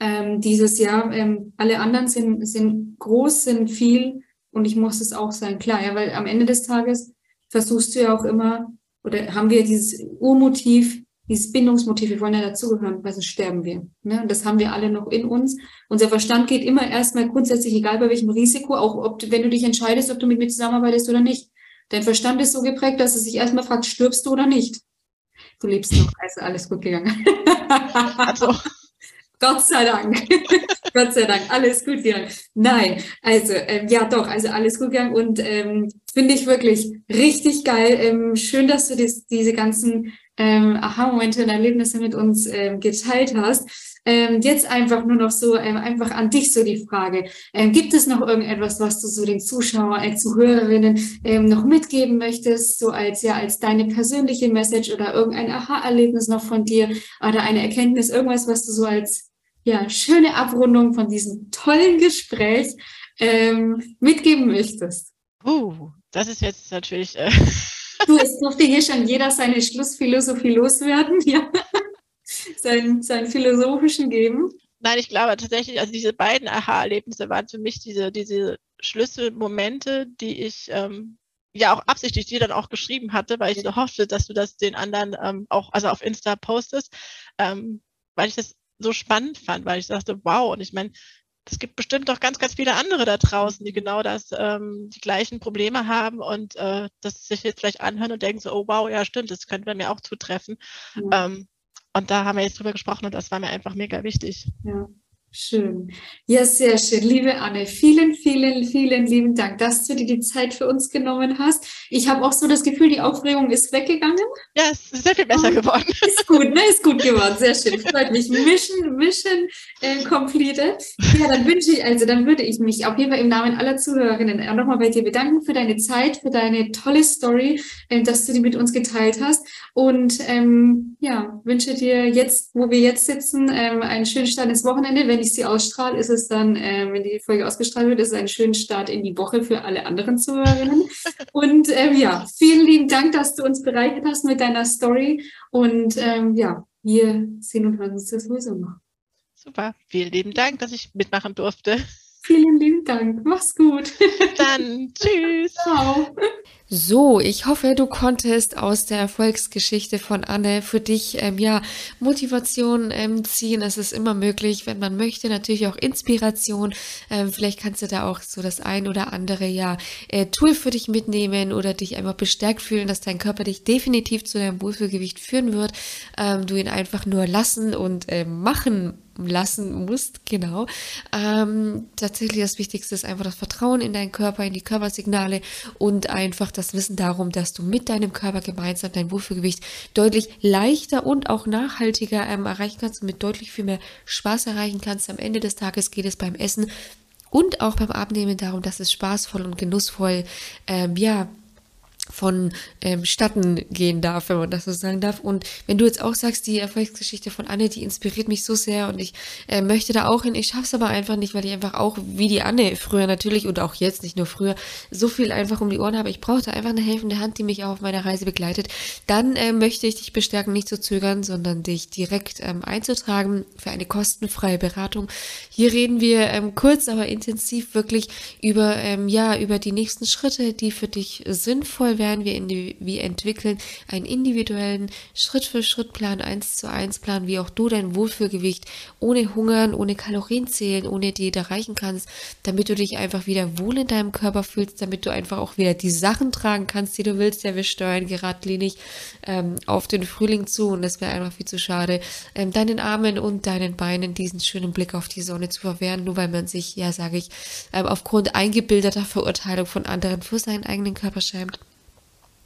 ähm, dieses Jahr. Ähm, alle anderen sind, sind groß, sind viel und ich muss es auch sein. Klar, ja, weil am Ende des Tages versuchst du ja auch immer, oder haben wir dieses Urmotiv, dieses Bindungsmotiv, wir wollen ja dazugehören, weil sonst sterben wir. Ne? Und das haben wir alle noch in uns. Unser Verstand geht immer erstmal grundsätzlich, egal bei welchem Risiko, auch ob, wenn du dich entscheidest, ob du mit mir zusammenarbeitest oder nicht. Dein Verstand ist so geprägt, dass es sich erstmal fragt, stirbst du oder nicht? Du lebst noch, also alles gut gegangen. Also. Gott sei Dank. Gott sei Dank. Alles gut gegangen. Nein, also ähm, ja doch, also alles gut gegangen und ähm, finde ich wirklich richtig geil. Ähm, schön, dass du dies, diese ganzen ähm, Aha-Momente und Erlebnisse mit uns ähm, geteilt hast. Ähm, jetzt einfach nur noch so, ähm, einfach an dich so die Frage. Ähm, gibt es noch irgendetwas, was du so den Zuschauern, äh, Zuhörerinnen ähm, noch mitgeben möchtest, so als ja als deine persönliche Message oder irgendein Aha-Erlebnis noch von dir oder eine Erkenntnis, irgendwas, was du so als ja schöne Abrundung von diesem tollen Gespräch ähm, mitgeben möchtest? Uh, das ist jetzt natürlich. Äh du, es durfte hier schon jeder seine Schlussphilosophie loswerden, ja. seinen, seinen philosophischen geben. Nein, ich glaube tatsächlich, also diese beiden Aha-Erlebnisse waren für mich diese, diese Schlüsselmomente, die ich ähm, ja auch absichtlich dir dann auch geschrieben hatte, weil ich so hoffte, dass du das den anderen ähm, auch, also auf Insta postest, ähm, weil ich das so spannend fand, weil ich dachte, wow, und ich meine, es gibt bestimmt auch ganz, ganz viele andere da draußen, die genau das, ähm, die gleichen Probleme haben und äh, das sich jetzt vielleicht anhören und denken so, oh wow, ja stimmt, das könnte mir auch zutreffen. Mhm. Ähm, und da haben wir jetzt drüber gesprochen und das war mir einfach mega wichtig. Ja. Schön. Ja, sehr schön. Liebe Anne, vielen, vielen, vielen lieben Dank, dass du dir die Zeit für uns genommen hast. Ich habe auch so das Gefühl, die Aufregung ist weggegangen. Ja, es ist sehr viel besser geworden. Ist gut, ne? Ist gut geworden. Sehr schön. Freut mich. Mission, Mission äh, completed. Ja, dann wünsche ich, also dann würde ich mich auf jeden Fall im Namen aller Zuhörerinnen auch nochmal bei dir bedanken für deine Zeit, für deine tolle Story, äh, dass du die mit uns geteilt hast. Und ähm, ja, wünsche dir jetzt, wo wir jetzt sitzen, ähm, einen schönen Start ins Wochenende. Wenn ich sie ausstrahle, ist es dann, äh, wenn die Folge ausgestrahlt wird, ist es ein schöner Start in die Woche für alle anderen Zuhörerinnen. Und ähm, ja, vielen lieben Dank, dass du uns bereichert hast mit deiner Story. Und ähm, ja, wir sehen und hören uns das sowieso noch. Super, vielen lieben Dank, dass ich mitmachen durfte. Vielen lieben Dank. Mach's gut. Dann tschüss. Ciao. So, ich hoffe, du konntest aus der Erfolgsgeschichte von Anne für dich ähm, ja Motivation ähm, ziehen. Es ist immer möglich, wenn man möchte, natürlich auch Inspiration. Ähm, vielleicht kannst du da auch so das ein oder andere ja äh, Tool für dich mitnehmen oder dich einfach bestärkt fühlen, dass dein Körper dich definitiv zu deinem Wohlfühlgewicht führen wird. Ähm, du ihn einfach nur lassen und äh, machen lassen musst, genau. Ähm, tatsächlich das Wichtigste ist einfach das Vertrauen in deinen Körper, in die Körpersignale und einfach das Wissen darum, dass du mit deinem Körper gemeinsam dein Wohlfühlgewicht deutlich leichter und auch nachhaltiger ähm, erreichen kannst und mit deutlich viel mehr Spaß erreichen kannst. Am Ende des Tages geht es beim Essen und auch beim Abnehmen darum, dass es spaßvoll und genussvoll, ähm, ja, von ähm, Statten gehen darf, wenn man das so sagen darf. Und wenn du jetzt auch sagst, die Erfolgsgeschichte von Anne, die inspiriert mich so sehr und ich äh, möchte da auch hin, ich schaff's aber einfach nicht, weil ich einfach auch, wie die Anne früher natürlich und auch jetzt, nicht nur früher, so viel einfach um die Ohren habe. Ich brauchte einfach eine helfende Hand, die mich auch auf meiner Reise begleitet. Dann äh, möchte ich dich bestärken, nicht zu zögern, sondern dich direkt ähm, einzutragen für eine kostenfreie Beratung. Hier reden wir ähm, kurz, aber intensiv wirklich über, ähm, ja, über die nächsten Schritte, die für dich sinnvoll werden. Wir, wir entwickeln einen individuellen Schritt-für-Schritt-Plan, 1 zu 1 Plan, wie auch du dein Wohlfühlgewicht ohne Hungern, ohne Kalorien zählen, ohne Diät erreichen kannst, damit du dich einfach wieder wohl in deinem Körper fühlst, damit du einfach auch wieder die Sachen tragen kannst, die du willst. Ja, wir steuern geradlinig ähm, auf den Frühling zu und es wäre einfach viel zu schade, ähm, deinen Armen und deinen Beinen diesen schönen Blick auf die Sonne zu verwehren, nur weil man sich, ja, sage ich, ähm, aufgrund eingebildeter Verurteilung von anderen für seinen eigenen Körper schämt.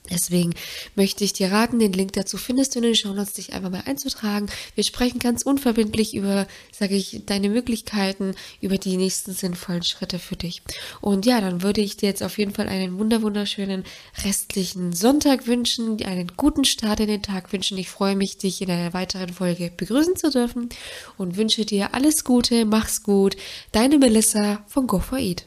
Deswegen möchte ich dir raten, den Link dazu findest du in den Shownotes, dich einfach mal einzutragen. Wir sprechen ganz unverbindlich über, sage ich, deine Möglichkeiten, über die nächsten sinnvollen Schritte für dich. Und ja, dann würde ich dir jetzt auf jeden Fall einen wunder wunderschönen restlichen Sonntag wünschen, einen guten Start in den Tag wünschen. Ich freue mich, dich in einer weiteren Folge begrüßen zu dürfen und wünsche dir alles Gute, mach's gut. Deine Melissa von Go for Eat.